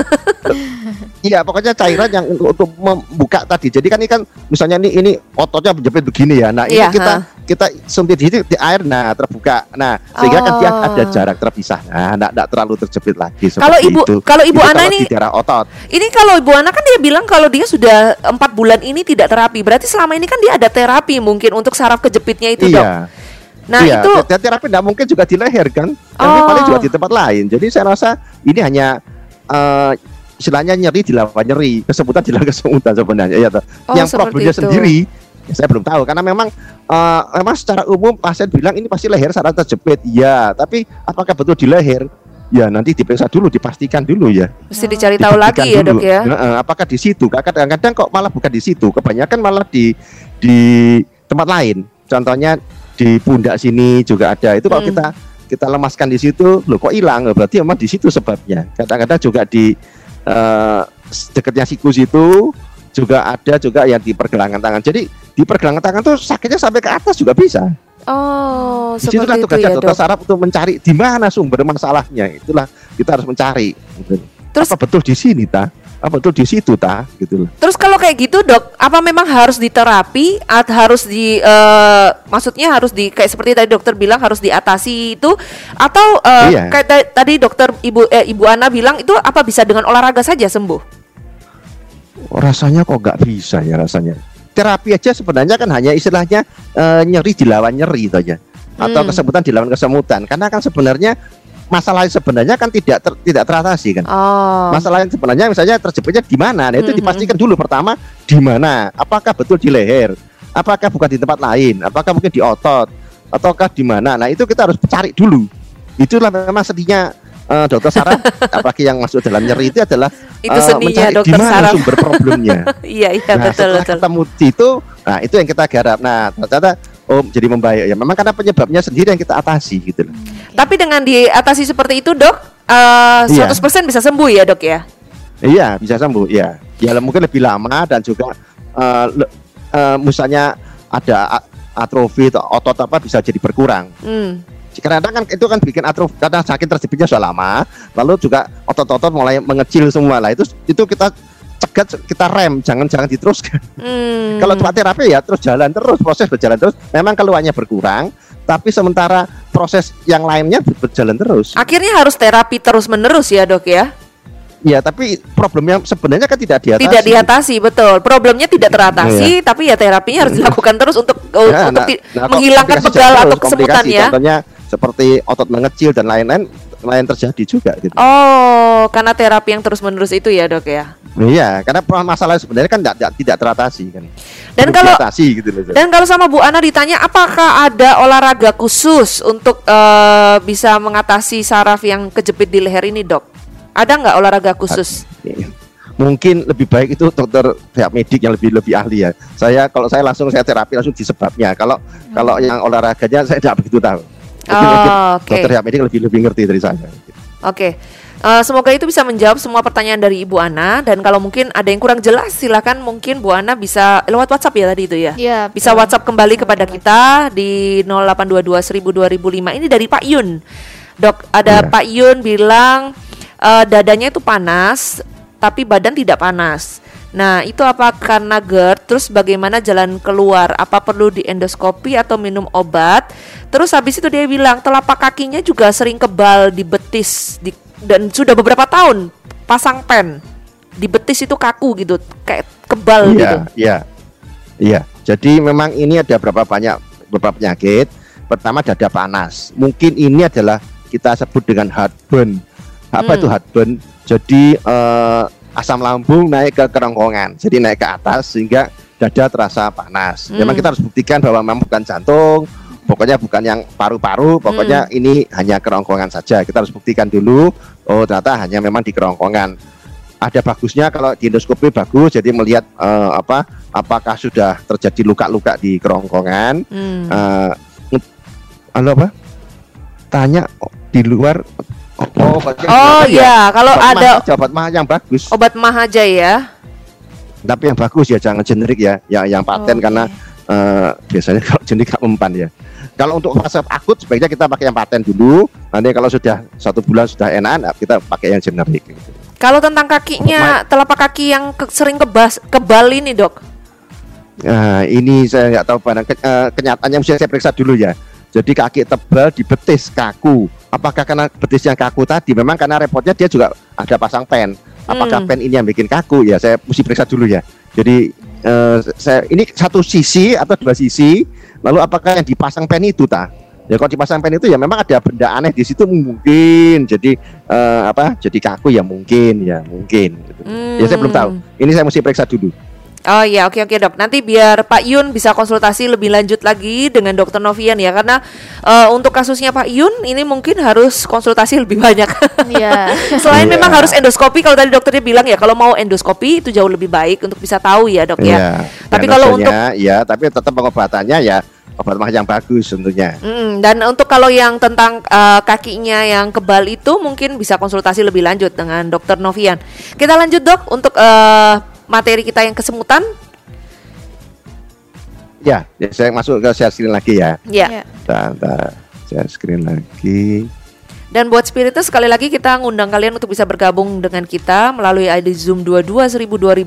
Iya, pokoknya cairan yang untuk, membuka tadi. Jadi kan ini kan misalnya ini ini ototnya menjepit begini ya. Nah, ini Iya, kita kita suntik di, di air nah terbuka. Nah, sehingga kan dia Oh. ada jarak terpisah. Nah, enggak, enggak terlalu terjepit lagi Kalau ibu- itu. kalau ibu Ana kalau ini- di daerah otot. Ini kalau Ibu Ana kan dia bilang kalau dia sudah empat bulan ini tidak terapi, berarti selama ini kan dia ada terapi mungkin untuk saraf kejepitnya itu dok. Nah iya, itu te- terapi tidak mungkin juga di leher kan. Yang Oh. paling juga di tempat lain. Jadi saya rasa ini hanya eh istilahnya nyeri dilawan nyeri, kesemutan <laughs> dilawan kesemutan sebenarnya ya. toh. Oh, yang problemnya itu. sendiri ya saya belum tahu karena memang eh, memang secara umum pasien bilang ini pasti leher saraf terjepit. Iya, tapi apakah betul di leher? Ya nanti diperiksa dulu, dipastikan dulu ya. mesti dicari tahu lagi ya dulu. dok ya. Apakah di situ? Kadang-kadang kok malah bukan di situ. Kebanyakan malah di di tempat lain. Contohnya di pundak sini juga ada. Itu kalau Hmm. kita kita lemaskan di situ, loh kok hilang? Berarti memang di situ sebabnya. Kadang-kadang juga di eh, dekatnya siku situ juga ada juga yang di pergelangan tangan. Jadi di pergelangan tangan tuh sakitnya sampai ke atas juga bisa. Oh, Di seperti itu tugasnya ya dokter dok. saraf untuk mencari di mana sumber masalahnya. Itulah kita harus mencari. Terus- apa betul di sini ta? Apa betul di situ ta? Gitu loh. Terus kalau kayak gitu dok, apa memang harus diterapi? Atau harus di, eh, maksudnya harus di kayak seperti tadi dokter bilang harus diatasi itu? Atau eh, Iya. kayak ta- tadi dokter ibu eh, ibu Ana bilang itu apa bisa dengan olahraga saja sembuh? Rasanya kok nggak bisa ya rasanya. Terapi aja sebenarnya kan hanya istilahnya eh, nyeri dilawan nyeri itu aja. Atau Hmm. kesemutan dilawan kesemutan. Karena kan sebenarnya masalah sebenarnya kan tidak ter- tidak teratasi kan. Oh, Masalah yang sebenarnya misalnya terjepitnya di mana? Nah, itu Mhm. dipastikan dulu pertama di mana? Apakah betul di leher? Apakah bukan di tempat lain? Apakah mungkin di otot? Ataukah di mana? Nah, itu kita harus cari dulu. Itulah memang sedihnya eh, dokter saraf <laughs> apalagi yang masuk dalam nyeri itu adalah itu seninya mencari dokter di mana sumber problemnya. <laughs> iya iya nah, betul betul. ketemu itu, nah itu yang kita garap. Nah, ternyata oh jadi membaik ya. Memang karena penyebabnya sendiri yang kita atasi gitu loh. Tapi dengan diatasi seperti itu dok, Iya. 100% bisa sembuh ya dok ya? Iya, bisa sembuh. Ya, ya mungkin lebih lama dan juga le- eh, misalnya ada atrofi atau otot apa bisa jadi berkurang. Hmm. Karena kan itu kan bikin atrofi karena sakit terjepitnya sudah lama, lalu juga otot-otot mulai mengecil semua lah. Itu itu kita cegat kita rem, jangan jangan diteruskan. Hmm. Kalau tempat terapi ya terus jalan terus, proses berjalan terus. Memang keluhannya berkurang, tapi sementara proses yang lainnya berjalan terus. Akhirnya harus terapi terus menerus ya dok ya? Ya, tapi problemnya sebenarnya kan tidak diatasi. Tidak diatasi betul. Problemnya tidak teratasi, tapi ya terapinya harus dilakukan terus untuk Ya, untuk nah- nah, menghilangkan pegal atau kesemutan ya. Contohnya seperti otot mengecil dan lain-lain lain terjadi juga gitu. Oh, karena terapi yang terus menerus itu ya dok ya. Iya, karena masalah sebenarnya kan tidak, tidak, tidak teratasi kan. Dan Perlu kalau- diatasi gitu loh. Dan kalau sama Bu Ana ditanya apakah ada olahraga khusus untuk eh, bisa mengatasi saraf yang kejepit di leher ini dok? Ada nggak olahraga khusus? Iya. Mungkin lebih baik itu dokter pihak medik yang lebih lebih ahli ya. Saya kalau saya langsung saya terapi langsung di sebabnya. Kalau kalau yang olahraganya saya tidak begitu tahu. Oh, oke. Dokter pihak medik lebih lebih ngerti dari saya. Oke, Eh, semoga itu bisa menjawab semua pertanyaan dari Ibu Ana dan kalau mungkin ada yang kurang jelas silakan mungkin Bu Ana bisa lewat WhatsApp ya tadi itu ya. Iya, Bisa betul. WhatsApp kembali kepada kita di 0822 1000 2005. Ini dari Pak Yun. Dok, ada Iya. Pak Yun bilang eh, dadanya itu panas tapi badan tidak panas. Nah, itu apa karena GERD? Terus bagaimana jalan keluar? Apa perlu di endoskopi atau minum obat? Terus habis itu dia bilang telapak kakinya juga sering kebal di betis di, dan sudah beberapa tahun pasang pen. Di betis itu kaku gitu, kayak kebal gitu. Iya, iya. Iya. Jadi memang ini ada berapa banyak beberapa penyakit. Pertama dada panas. Mungkin ini adalah kita sebut dengan heartburn. Apa Hmm. itu heartburn? Jadi eh, asam lambung naik ke kerongkongan. Jadi naik ke atas sehingga dada terasa panas. Hmm. Memang kita harus buktikan bahwa memang bukan jantung, pokoknya bukan yang paru-paru, pokoknya ini hanya kerongkongan saja. Kita harus buktikan dulu. Oh, ternyata hanya memang di kerongkongan ada bagusnya kalau di endoskopi bagus jadi melihat eh, apa apakah sudah terjadi luka-luka di kerongkongan Hmm. halo apa tanya di luar oh, oh, Oh kelihatan ya? ya, kalau Obat ada mah, obat mah yang bagus obat mah aja ya. tapi yang bagus ya jangan generik ya yang yang paten Oke. karena eh, biasanya kalau generik gak mempan ya kalau untuk fase akut sebaiknya kita pakai yang paten dulu nanti kalau sudah satu bulan sudah enak nah, kita pakai yang generik gitu. Kalau tentang kakinya, telapak kaki yang ke- sering kebas kebal ini dok. Nah, ini saya nggak tahu pada ke, eh, kenyataannya mesti saya periksa dulu ya. Jadi kaki tebal di betis kaku. Apakah karena betis yang kaku tadi? Memang karena repotnya dia juga ada pasang pen. Apakah Hmm. pen ini yang bikin kaku? Ya saya mesti periksa dulu ya. Jadi eh, saya ini satu sisi atau dua sisi. Lalu apakah yang dipasang pen itu ta? Ya kalau dipasang pen itu ya memang ada benda aneh di situ mungkin. Jadi eh, apa? Jadi kaku ya mungkin ya mungkin. gitu. Ya saya belum tahu. Ini saya mesti periksa dulu. Oh iya, oke oke dok. Nanti biar Pak Yun bisa konsultasi lebih lanjut lagi dengan Dokter Novian ya, karena eh, untuk kasusnya Pak Yun ini mungkin harus konsultasi lebih banyak. <laughs> Iya. Selain Iya. memang harus endoskopi, kalau tadi dokternya bilang ya, kalau mau endoskopi itu jauh lebih baik untuk bisa tahu ya dok ya. Iya, Tapi kalau hasilnya, ya, tapi tetap pengobatannya ya obat mah yang bagus tentunya. Mm, dan untuk kalau yang tentang eh, kakinya yang kebal itu mungkin bisa konsultasi lebih lanjut dengan Dokter Novian. Kita lanjut dok untuk eh, materi kita yang kesemutan. Ya, ya, saya masuk ke share screen lagi ya. Ya. Iya. Bentar, bentar. Share screen lagi. Dan buat Spiritus sekali lagi kita ngundang kalian untuk bisa bergabung dengan kita melalui ID Zoom 22 2005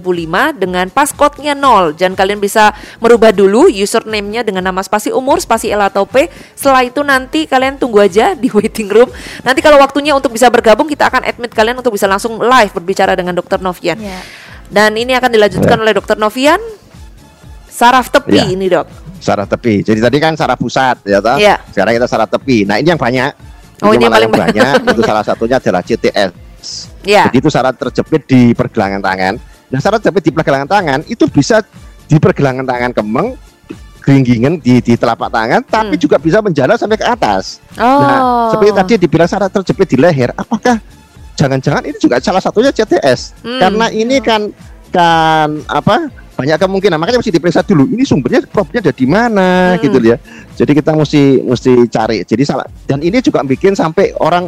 dengan passcode-nya 0. Dan kalian bisa merubah dulu username-nya dengan nama spasi umur, spasi L atau P. Setelah itu nanti kalian tunggu aja <laughs> di waiting room. Nanti kalau waktunya untuk bisa bergabung kita akan admit kalian untuk bisa langsung live berbicara dengan Dokter Novian. Iya. Dan ini akan dilanjutkan Ya. oleh Dokter Novian. Saraf tepi Ya. ini, Dok. Saraf tepi. Jadi tadi kan saraf pusat ya toh? Iya. Sekarang kita saraf tepi. Nah, ini yang banyak. Oh, ini yang malah paling banyak. <laughs> itu salah satunya adalah CTS. Ya. Jadi itu saraf terjepit di pergelangan tangan. Nah, saraf terjepit di pergelangan tangan itu bisa di pergelangan tangan kemeng, geringgingan di, di telapak tangan, tapi Hmm. juga bisa menjalar sampai ke atas. Oh. Nah, seperti tadi dibilang saraf terjepit di leher, apakah jangan-jangan ini juga salah satunya CTS? Hmm. Karena ini kan kan apa? Banyak kemungkinan, makanya mesti diperiksa dulu. Ini sumbernya problemnya ada di mana Hmm. gitu ya. Jadi kita mesti mesti cari. Jadi salah dan ini juga bikin sampai orang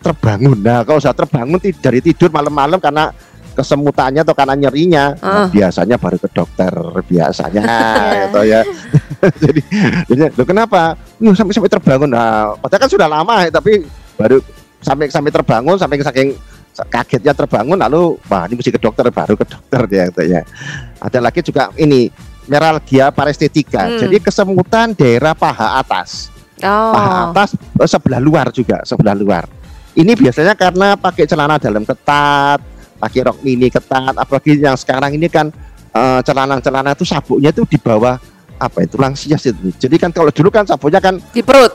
terbangun. Nah, kalau sudah terbangun dari tidur malam-malam karena kesemutannya atau karena nyerinya, nah, Ah. biasanya baru ke dokter biasanya <laughs> <laughs> gitu ya. <laughs> jadi, jadi loh kenapa? Loh, sampai sampai terbangun. Nah, padahal kan sudah lama tapi baru sampai sampai terbangun sampai saking kagetnya terbangun lalu wah ini mesti ke dokter baru ke dokter dia gitu ya. Ada lagi juga ini meralgia parestetika. Hmm. Jadi kesemutan daerah paha atas Oh. paha atas eh, sebelah luar juga sebelah luar ini biasanya karena pakai celana dalam ketat pakai rok mini ketat apalagi yang sekarang ini kan eh, celana-celana itu sabuknya itu di bawah apa itu tulang sias itu jadi kan kalau dulu kan sabuknya kan Di perut.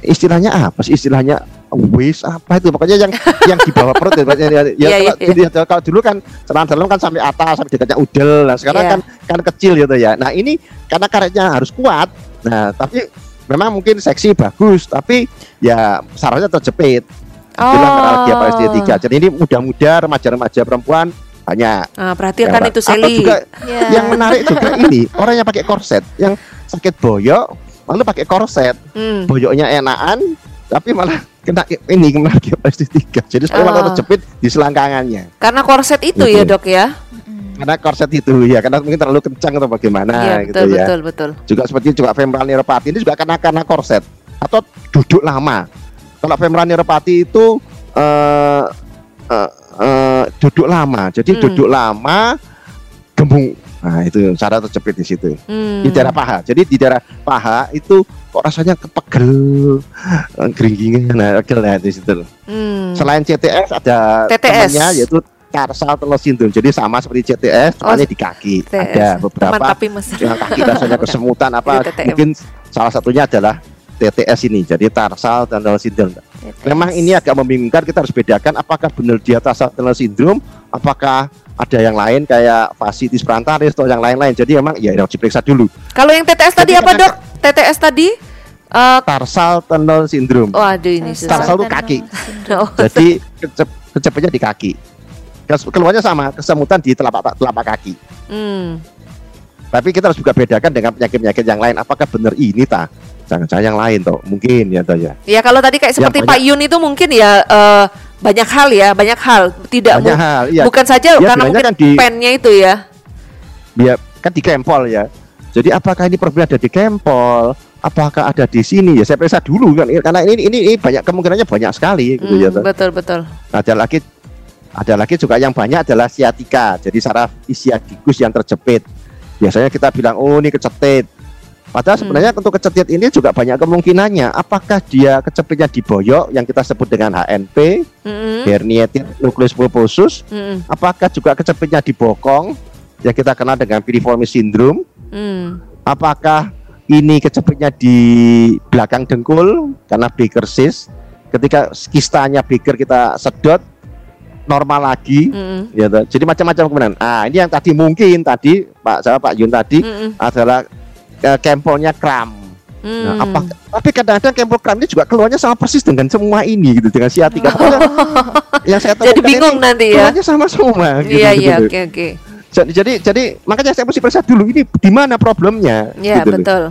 istilahnya apa sih istilahnya waist apa itu? Pokoknya yang <laughs> yang di bawah perut ya, ya, ya, Iya, kalau, iya, jadi, kalau dulu kan celana dalam kan sampai atas sampai dekatnya udel. Nah sekarang Iya. kan kan kecil gitu ya. Nah ini karena karetnya harus kuat. Nah tapi memang mungkin seksi bagus. Tapi ya sarafnya terjepit itulah meralgia parestetika jadi ini muda-muda remaja-remaja perempuan banyak. Nah, perhatikan Ya, itu atau Sally. juga Iya. yang menarik juga ini orang yang pakai korset yang sakit boyok lalu pakai korset. Hmm. boyoknya enakan tapi malah kena ini kena parestetika jadi supaya malah Oh. terjepit di selangkangannya Karena korset itu ya, Gitu. Dok ya. karena korset itu ya karena mungkin terlalu kencang atau bagaimana gitu betul ya betul betul. juga seperti juga femoral neuropati ini juga karena karena korset atau duduk lama kalau femoral neuropati itu eh eh, eh, duduk lama jadi Hmm. duduk lama gembung nah itu cara terjepit di situ Hmm. di daerah paha jadi di daerah paha itu kok rasanya kepegel eh, geringgingan nah pegel nah, di situ Hmm. selain CTS ada TTS. temannya yaitu tarsal tunnel syndrome jadi sama seperti CTS Oh, cuman di kaki TTS. ada beberapa Teman tapi mesra. yang kaki rasanya <laughs> kesemutan apa TTM. mungkin salah satunya adalah TTS ini jadi tarsal tunnel syndrome memang ini agak membingungkan kita harus bedakan apakah benar dia tarsal tunnel syndrome apakah ada yang lain kayak fasciitis plantaris atau yang lain-lain jadi memang ya harus diperiksa dulu Kalau yang TTS tadi Jadi apa, karena- Dok? TTS tadi eh tarsal tunnel syndrome oh aduh ini susah. Tarsal itu kaki. <laughs> Jadi kecep, kecepatnya di kaki keluarnya sama kesemutan di telapak telapak kaki Hmm. tapi kita harus juga bedakan dengan penyakit-penyakit yang lain apakah benar ini ta jangan-jangan yang lain toh mungkin ya toh ya Ya kalau tadi kayak seperti banyak- Pak Yun itu mungkin ya eh, banyak hal ya, banyak hal. Tidak banyak hal iya bukan saja Ya, karena mungkin kan di- pennya itu ya. dia kan di kempol ya jadi apakah ini problem ada di kempol apakah ada di sini? Ya saya periksa dulu kan? Karena ini ini, ini banyak kemungkinannya banyak sekali gitu Hmm, ya betul betul. ada lagi ada lagi juga yang banyak adalah siatika. Jadi saraf isiadikus yang terjepit. Biasanya kita bilang oh ini kecetit. Padahal Hmm. sebenarnya untuk kecetit ini juga banyak kemungkinannya. Apakah dia kecepitnya di boyok yang kita sebut dengan HNP Mm-mm. herniated nucleus pulposus Mm-mm. apakah juga kecepitnya di bokong yang kita kenal dengan piriformis syndrome Mm. apakah ini kecepitnya di belakang dengkul karena Baker cyst ketika kistanya Baker kita sedot normal lagi Mm-mm. ya toh. jadi macam-macam kemudian ah ini yang tadi mungkin tadi Pak saya Pak Yun tadi Mm-mm. adalah eh, kempolnya kram Mm. Nah, apa tapi kadang-kadang kempol kram ini juga keluarnya sama persis dengan semua ini gitu dengan siatika Pokoknya <laughs> yang saya Jadi bingung ini nanti ya. keluarnya sama semua gitu, Iya gitu iya oke oke. Jadi, jadi jadi makanya saya mesti periksa dulu ini di mana problemnya Iya gitu betul.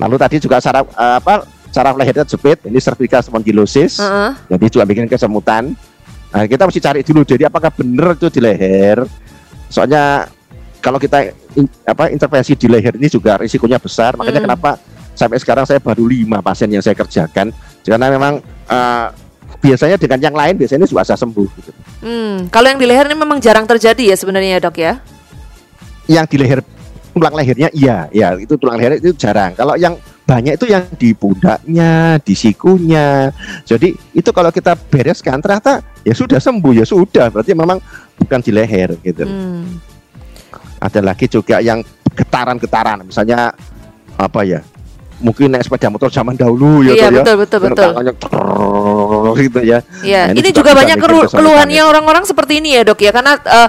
Lalu tadi juga saraf eh, apa saraf lehernya jepit, ini cervical spondylosis. Heeh. Jadi juga bikin kesemutan. Nah, kita mesti cari dulu jadi apakah benar itu di leher. Soalnya kalau kita in- apa intervensi di leher ini juga risikonya besar. Makanya Hmm. kenapa sampai sekarang saya baru lima pasien yang saya kerjakan karena memang eh, biasanya dengan yang lain biasanya juga bisa sembuh gitu. Hmm. Kalau yang di leher ini memang jarang terjadi ya sebenarnya ya, Dok ya. Yang di leher tulang lehernya iya, ya itu tulang leher itu jarang. Kalau yang banyak itu yang di pundaknya, di sikunya. Jadi itu kalau kita bereskan ternyata ya sudah sembuh ya sudah. Berarti memang bukan di leher gitu. Hmm. Ada lagi juga yang getaran-getaran, misalnya apa ya? Mungkin naik sepeda motor zaman dahulu ya, Iya toh ya. betul betul betul. Gitu ya. Iya, Nah, ini ini juga bisa banyak keluhannya ya. orang-orang seperti ini ya dok ya, karena eh,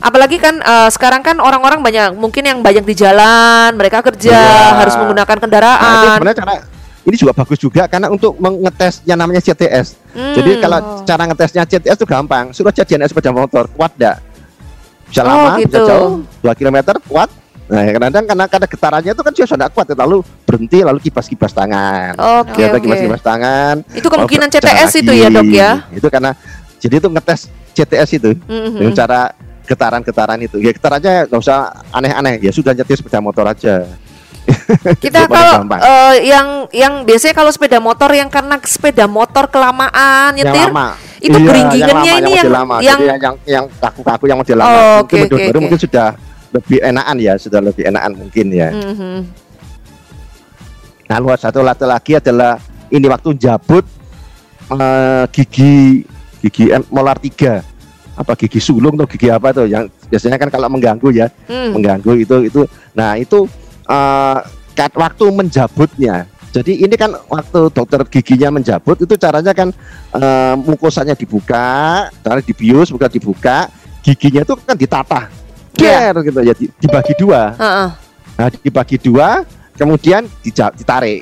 apalagi kan eh, sekarang kan orang-orang banyak mungkin yang banyak di jalan, mereka kerja Iya. harus menggunakan Nah, kendaraan. sebenarnya cara ini juga bagus juga karena untuk mengetes yang namanya CTS. Hmm. Jadi kalau cara ngetesnya CTS itu gampang. Suruh naik sepeda motor, kuat enggak? Bisa Oh, lama, bisa gitu. jauh, 2 km kuat. Nah, kadang-kadang karena karena getarannya itu kan sudah nggak kuat, lalu berhenti lalu kipas-kipas tangan. Oke Kita oke. kipas-kipas tangan. Itu kemungkinan berjalan CTS itu ya, Dok, ya? Itu karena Jadi itu ngetes CTS itu Mhm. dengan cara getaran-getaran itu. Ya getarannya nggak usah aneh-aneh. Ya sudah nyetir sepeda motor aja. <laughs> Kita kalau eh, yang yang biasanya kalau sepeda motor yang karena sepeda motor kelamaan yang nyetir lama. itu Iya, geringingannya yang ini yang lama. yang Jadi yang yang kaku-kaku yang model lama. Oh, mungkin oke, model oke, baru oke. mungkin sudah lebih enakan ya, sudah lebih enakan mungkin ya. Mhm. Nah, satu latu lagi adalah ini waktu jabut eh, gigi gigi molar tiga apa gigi sulung atau gigi apa tuh yang biasanya kan kalau mengganggu ya Hmm. mengganggu itu itu nah itu kat- waktu menjabutnya jadi ini kan waktu dokter giginya menjabut itu caranya kan eh, mukosannya dibuka caranya dibius bukan dibuka giginya itu kan ditata Iya. Ger, gitu ya di- dibagi dua Heeh. Nah, dibagi dua, kemudian ditarik.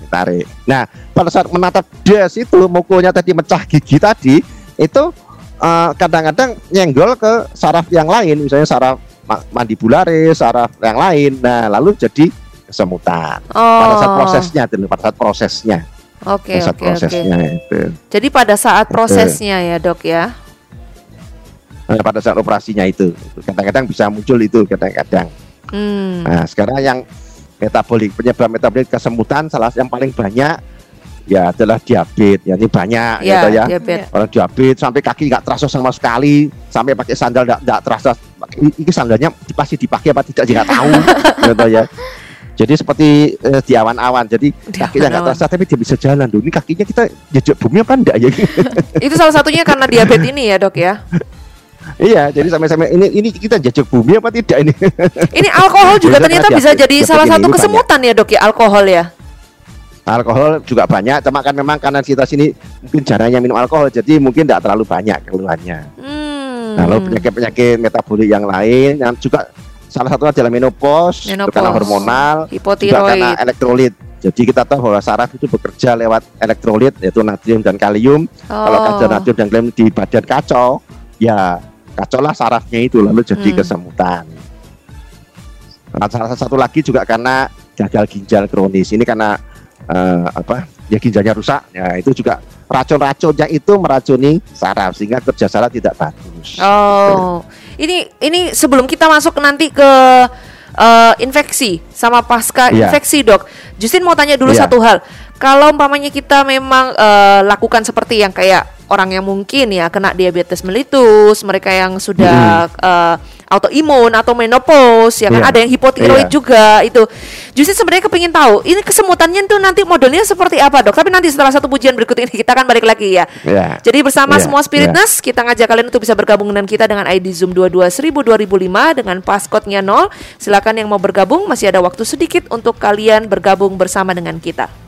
Ditarik. Nah, pada saat menatap des itu, mukulnya tadi mecah gigi tadi, itu eh, kadang-kadang nyenggol ke saraf yang lain, misalnya saraf ma- mandibularis, saraf yang lain. Nah, lalu jadi kesemutan. Pada saat Oh. prosesnya dulu, pada saat prosesnya. Oke, saat oke, oke. prosesnya itu. Jadi pada saat prosesnya ya, Dok ya. Nah, pada saat operasinya itu. Kadang-kadang bisa muncul itu, kadang-kadang. Hmm. Nah, sekarang yang metabolik penyebab metabolik kesemutan salah yang paling banyak ya adalah diabetes. Ya ini banyak Ya, gitu ya. diabetes. Orang diabetes sampai kaki nggak terasa sama sekali, sampai pakai sandal nggak terasa. Ini, ini sandalnya pasti dipakai apa tidak nggak tahu, <laughs> gitu ya. Jadi seperti eh, di awan-awan, jadi kakinya nggak terasa tapi dia bisa jalan. Duh, ini kakinya kita jejak bumi apa enggak ya? <laughs> Itu salah satunya karena diabetes ini ya, Dok ya. <laughs> iya, jadi sampai-sampai ini ini kita jejak bumi apa tidak ini? Ini alkohol juga Jadi ternyata bisa jadi salah satu banyak. kesemutan ya, Dok ya, alkohol ya. alkohol juga banyak cuma kan memang karena kita sini mungkin jarangnya minum alkohol jadi mungkin tidak terlalu banyak keluhannya Hmm. lalu penyakit-penyakit metabolik yang lain yang juga salah satu adalah menopause, Menopause. karena hormonal juga hipotiroid. karena elektrolit jadi kita tahu bahwa saraf itu bekerja lewat elektrolit yaitu natrium dan kalium kalau Oh. kadar natrium dan kalium di badan kacau ya kacau lah sarafnya itu lalu jadi Hmm. kesemutan Nah, salah satu lagi juga karena gagal ginjal kronis ini karena eh, apa ya ginjalnya rusak ya itu juga racun-racunnya itu meracuni saraf sehingga kerja saraf tidak bagus Oh, ini ini sebelum kita masuk nanti ke eh, infeksi sama pasca Iya. infeksi dok, Justin mau tanya dulu Iya. satu hal. Kalau umpamanya kita memang eh, lakukan seperti yang kayak orang yang mungkin ya kena diabetes mellitus, mereka yang sudah eh, autoimun atau menopause, ya kan Iya. ada yang hipotiroid Iya. juga itu. Justin sebenarnya kepingin tahu ini kesemutannya tuh nanti modelnya seperti apa dok? Tapi nanti setelah satu pujian berikut ini <laughs> kita akan balik lagi ya. ya Jadi bersama Iya, semua Spiritness kita ngajak kalian untuk bisa bergabung dengan kita dengan ID Zoom 22 2005 dengan passcode-nya 0. Silakan yang mau bergabung masih ada waktu sedikit untuk kalian bergabung bersama dengan kita.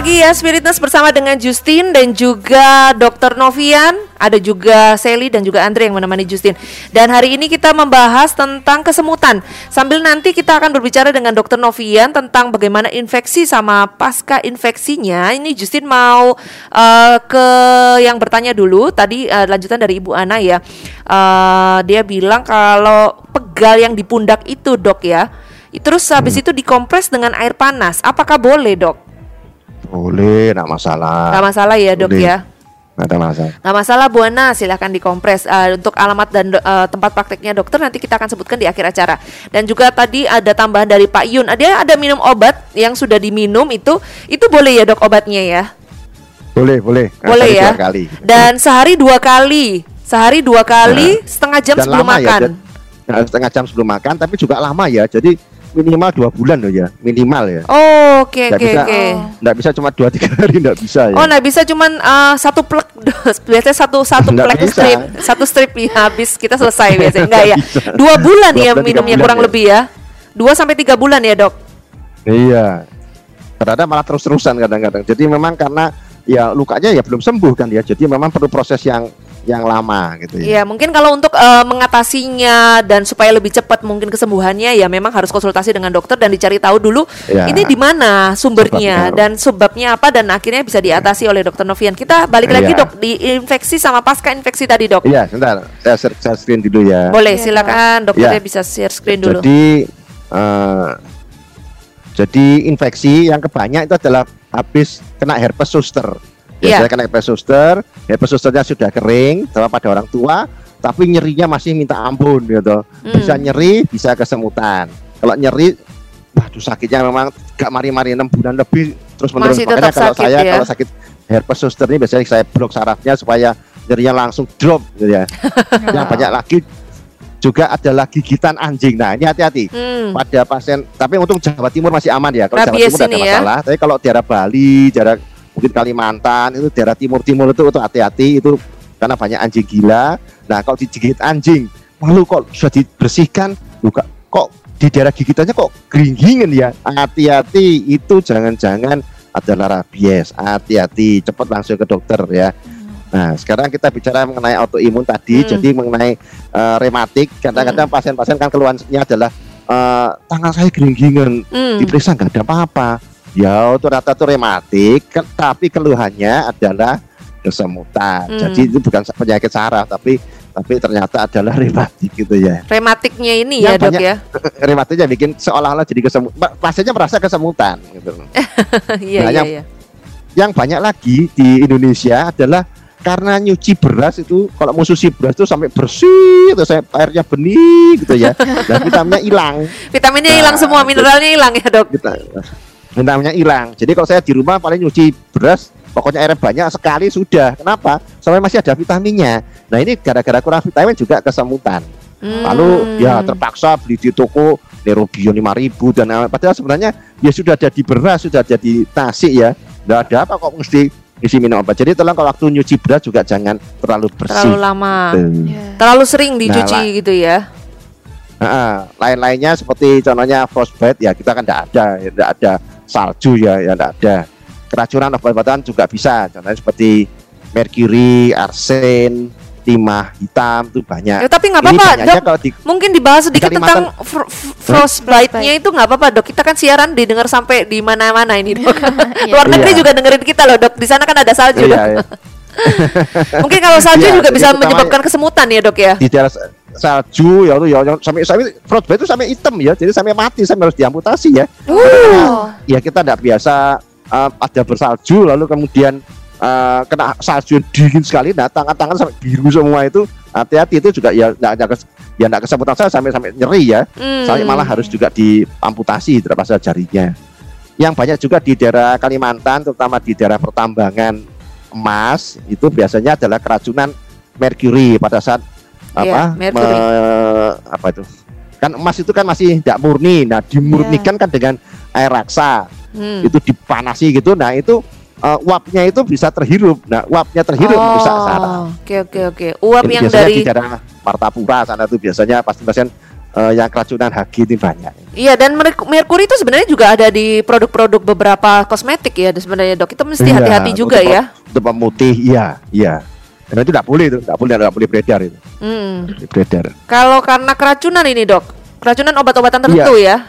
Lagi ya Spiritness bersama dengan Justin dan juga Dr. Novian, ada juga Sally dan juga Andre yang menemani Justin. Dan hari ini kita membahas tentang kesemutan. Sambil nanti kita akan berbicara dengan Dr. Novian tentang bagaimana infeksi sama pasca infeksinya. Ini Justin mau eh, ke yang bertanya dulu. Tadi eh, lanjutan dari Ibu Ana ya. Eh, dia bilang kalau pegal yang di pundak itu, Dok ya. Terus habis itu dikompres dengan air panas. Apakah boleh, Dok? Boleh, enggak masalah. Gak masalah ya dok Boleh. ya Nggak ada masalah. Gak masalah Bu Ana silahkan dikompres Eh, Untuk alamat dan eh, tempat prakteknya dokter nanti kita akan sebutkan di akhir acara Dan juga tadi ada tambahan dari Pak Yun Ada ada minum obat yang sudah diminum itu Itu boleh ya dok obatnya ya Boleh, boleh. Boleh ya dua kali. Dan sehari dua kali Sehari dua kali Nah, setengah jam sebelum ya, makan dan- nah, setengah jam sebelum makan, tapi juga lama ya. Jadi minimal dua bulan loh ya, minimal ya. Oh oke Nggak oke bisa- oke Nggak bisa cuma dua tiga hari, nggak bisa ya. Oh, nah bisa cuman eh, satu plek, <laughs> biasanya satu satu Nggak plek bisa. strip, satu strip ya habis kita selesai <laughs> biasanya. Enggak ya? Nggak. Dua bulan Dua ya bulan, minumnya bulan kurang ya. lebih ya. Dua sampai tiga bulan ya dok. Iya. Ternyata malah terus-terusan kadang-kadang. Jadi memang karena ya lukanya ya belum sembuh kan ya. Jadi memang perlu proses yang yang lama gitu ya. Iya mungkin kalau untuk eh, mengatasinya dan supaya lebih cepat mungkin kesembuhannya ya memang harus konsultasi dengan dokter dan dicari tahu dulu Ya. ini di mana sumbernya Sebabnya. dan sebabnya apa dan akhirnya bisa diatasi oleh dokter Novian. Kita balik lagi Iya. dok di infeksi sama pasca infeksi tadi dok. Iya, sebentar. Saya, share- saya screen dulu ya. Boleh Iya, silakan dokternya Iya. bisa share screen dulu. Jadi eh, jadi infeksi yang kebanyak itu adalah habis kena herpes zoster. Biasanya kena herpes zoster, herpes zosternya sudah kering, sama pada orang tua, tapi nyerinya masih minta ampun gitu. Bisa Hmm. nyeri, bisa kesemutan. Kalau nyeri, waduh sakitnya memang gak mari-mari enam bulan lebih terus menerus. Masih Makanya kalau sakit saya ya? kalau sakit herpes zoster ini biasanya saya blok sarafnya supaya nyerinya langsung drop gitu ya. <laughs> yang banyak lagi juga adalah gigitan anjing. Nah, ini hati-hati Hmm. pada pasien. Tapi untuk Jawa Timur masih aman ya. Kalau Jawa Timur ada ya. masalah. Tapi kalau daerah Bali, daerah mungkin Kalimantan itu daerah timur-timur itu itu hati-hati itu karena banyak anjing gila. Nah, kalau digigit anjing, malu kok sudah dibersihkan, luka kok di daerah gigitannya kok geringgingen ya. Hati-hati itu jangan-jangan adalah rabies. Hati-hati, cepat langsung ke dokter ya. Nah, sekarang kita bicara mengenai autoimun tadi, Hmm. jadi mengenai eh, rematik. Kadang-kadang pasien-pasien kan keluhannya adalah eh, tangan saya geringgingen, Hmm. diperiksa nggak ada apa-apa. Ya, itu rata itu rematik, ke- tapi keluhannya adalah kesemutan. Hmm. Jadi itu bukan penyakit saraf, tapi tapi ternyata adalah <laughs> rematik gitu ya. Rematiknya ini ya Yang dok banyak- ya. <laughs> Rematiknya bikin seolah-olah jadi kesemutan. Pasiennya merasa kesemutan gitu. <laughs> Iya Nah, iya yang- iya. yang banyak lagi di Indonesia adalah karena nyuci beras itu kalau mau sushi beras itu sampai bersih itu saya airnya bening gitu ya dan vitaminnya hilang Vitaminnya Nah, hilang semua, itu- mineralnya hilang ya dok. kita vitaminnya hilang. Jadi kalau saya di rumah paling nyuci beras pokoknya airnya banyak sekali sudah. Kenapa? Sampai masih ada vitaminnya. Nah ini gara-gara kurang vitamin juga kesemutan. Hmm. lalu ya terpaksa beli di toko Nerobion 5000 dan padahal sebenarnya ya sudah ada di beras sudah ada di nasi ya. Nggak ada apa kok mesti isi minum obat. Jadi tolong kalau waktu nyuci beras juga jangan terlalu bersih. Terlalu lama. Iya. terlalu sering dicuci Nah, gitu ya. Nah, lain-lainnya seperti contohnya frostbite ya kita kan tidak ada tidak ada salju ya ya tidak ada keracunan obat-obatan juga bisa contohnya seperti merkuri arsen timah hitam itu banyak Ya, tapi nggak apa-apa dok. kalau di Mungkin dibahas sedikit Di tentang fr- frostbite-nya itu nggak apa-apa dok. Kita kan siaran didengar sampai di mana-mana ini dok. <laughs> Luar negeri Iya. juga dengerin kita loh dok. Di sana kan ada salju. iya, dok. iya. <laughs> Mungkin kalau salju Iya, juga bisa menyebabkan kesemutan ya dok ya. di daerah salju ya itu ya. Yang sampai sampai frostbite itu sampai hitam ya. Jadi sampai mati sampai harus diamputasi ya. Oh. ya kita tidak biasa uh, ada bersalju lalu kemudian uh, kena salju dingin sekali. Nah tangan-tangan sampai biru semua itu hati-hati. Itu juga ya tidak ada kes, ya tidak kesemutan saya sampai sampai nyeri ya. Hmm. sampai malah harus juga diamputasi terlepas dari jarinya. Yang banyak juga di daerah Kalimantan, terutama di daerah pertambangan emas, itu biasanya adalah keracunan merkuri. Pada saat apa? Merkuri. me- apa itu? Kan emas itu kan masih tidak murni. Nah dimurnikan kan dengan air raksa. Hmm. itu dipanasi gitu. Nah itu eh, uapnya itu bisa terhirup. Nah uapnya terhirup merusak saraf Oh, Oke oke oke. Uap Ini yang biasanya dari di daerah Martapura sana tuh biasanya pasien-pasien eh, yang keracunan Hg ini banyak. Iya dan merk- merkuri itu sebenarnya juga ada di produk-produk beberapa kosmetik ya sebenarnya dok. Kita mesti Iya, hati-hati juga untuk- ya. untuk pemutih. Iya iya karena itu tidak boleh itu tidak boleh tidak boleh beredar itu Hmm. beredar Kalau karena keracunan ini dok, keracunan obat-obatan tertentu ya.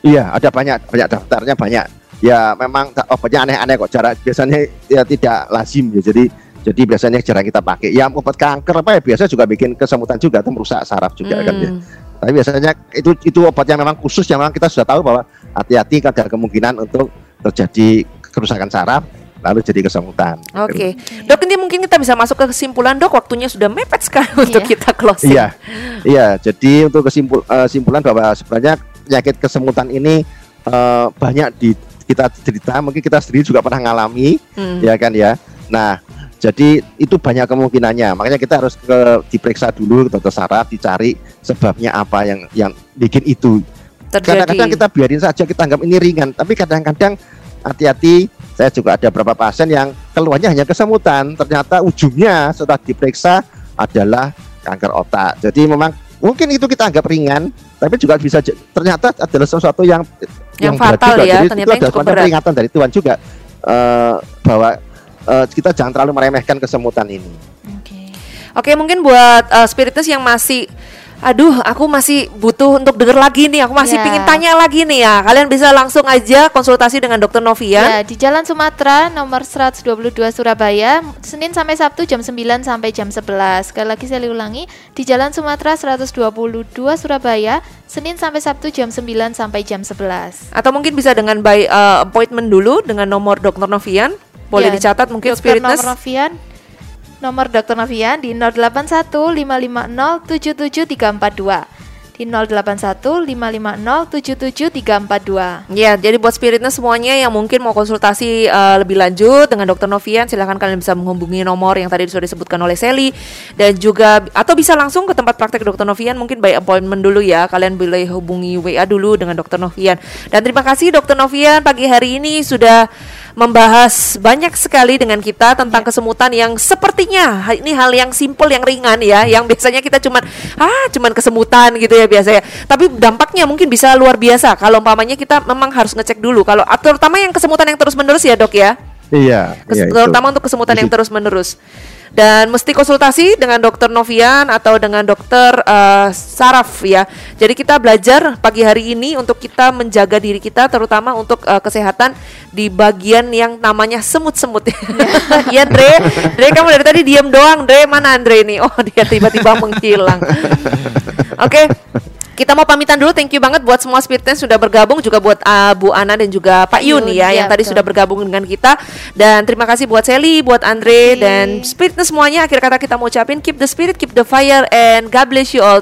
Iya, ada banyak, banyak daftarnya banyak. Ya memang obatnya aneh-aneh kok. Cara biasanya ya tidak lazim ya. Jadi jadi biasanya jarang kita pakai. Ya obat kanker apa ya biasa juga bikin kesemutan juga atau merusak saraf juga kan ya. Hmm. Tapi biasanya itu itu obat yang memang khusus yang memang kita sudah tahu bahwa hati-hati ada kemungkinan untuk terjadi kerusakan saraf lalu jadi kesemutan. Oke, dok ini mungkin kita bisa masuk ke kesimpulan dok. Waktunya sudah mepet sekali untuk Iya. kita closing. Iya, iya. Jadi untuk kesimpul, eh, kesimpulan bahwa sebenarnya penyakit kesemutan ini eh, banyak di kita cerita, mungkin kita sendiri juga pernah ngalami, Hmm. ya kan ya. Nah, jadi itu banyak kemungkinannya. Makanya kita harus ke diperiksa dulu ke dokter saraf, dicari sebabnya apa yang yang bikin itu. Kadang-kadang kita biarin saja kita anggap ini ringan, tapi kadang-kadang hati-hati. Saya juga ada beberapa pasien yang keluarnya hanya kesemutan, ternyata ujungnya setelah diperiksa adalah kanker otak. Jadi memang mungkin itu kita anggap ringan, tapi juga bisa ternyata adalah sesuatu yang Yang berat fatal juga. ya, Jadi ternyata itu yang adalah peringatan dari Tuhan juga eh, bahwa eh, kita jangan terlalu meremehkan kesemutan ini. Oke. Oke, mungkin buat uh, spiritus yang masih Aduh, aku masih butuh untuk denger lagi nih. Aku masih Ya. pingin tanya lagi nih ya. Kalian bisa langsung aja konsultasi dengan Dokter Novian. Ya, di Jalan Sumatera nomor 122 Surabaya, Senin sampai Sabtu jam 9 sampai jam 11. Sekali lagi saya ulangi, di Jalan Sumatera 122 Surabaya, Senin sampai Sabtu jam 9 sampai jam 11. Atau mungkin bisa dengan by uh, appointment dulu dengan nomor Dokter Novian. Boleh Ya, dicatat mungkin Dokter spiritness. Nomor Novian Nomor Dokter Novian di 081 550 77342. Di 081 550 77342. Ya, jadi buat spiritness semuanya yang mungkin mau konsultasi uh, lebih lanjut dengan Dokter Novian, silahkan kalian bisa menghubungi nomor yang tadi sudah disebutkan oleh Sally dan juga atau bisa langsung ke tempat praktek Dokter Novian mungkin by appointment dulu ya. Kalian boleh hubungi WA dulu dengan Dokter Novian. Dan terima kasih Dokter Novian pagi hari ini sudah membahas banyak sekali dengan kita tentang kesemutan yang sepertinya ini hal yang simple yang ringan ya, yang biasanya kita cuman ah cuman kesemutan gitu ya biasanya. Tapi dampaknya mungkin bisa luar biasa kalau umpamanya kita memang harus ngecek dulu kalau ah, terutama yang kesemutan yang terus-menerus ya, Dok ya. Iya, Kes- iya, itu. terutama untuk kesemutan yang terus-menerus. Dan mesti konsultasi dengan dokter Novian atau dengan dokter eh, saraf ya. Jadi kita belajar pagi hari ini untuk kita menjaga diri kita terutama untuk eh, kesehatan di bagian yang namanya semut-semut. <laughs> ya Dre, Dre kamu dari tadi diam doang. Dre mana Andre ini? Oh dia tiba-tiba menghilang. Oke. Kita mau pamitan dulu, thank you banget buat semua Spiritness sudah bergabung juga buat uh, Bu Ana dan juga Pak Yun Yun, ya ya, yang tadi betul. sudah bergabung dengan kita dan terima kasih buat Sally, buat Andre Oke. dan Spiritness semuanya akhir kata kita mau ucapin keep the spirit, keep the fire and God bless you all.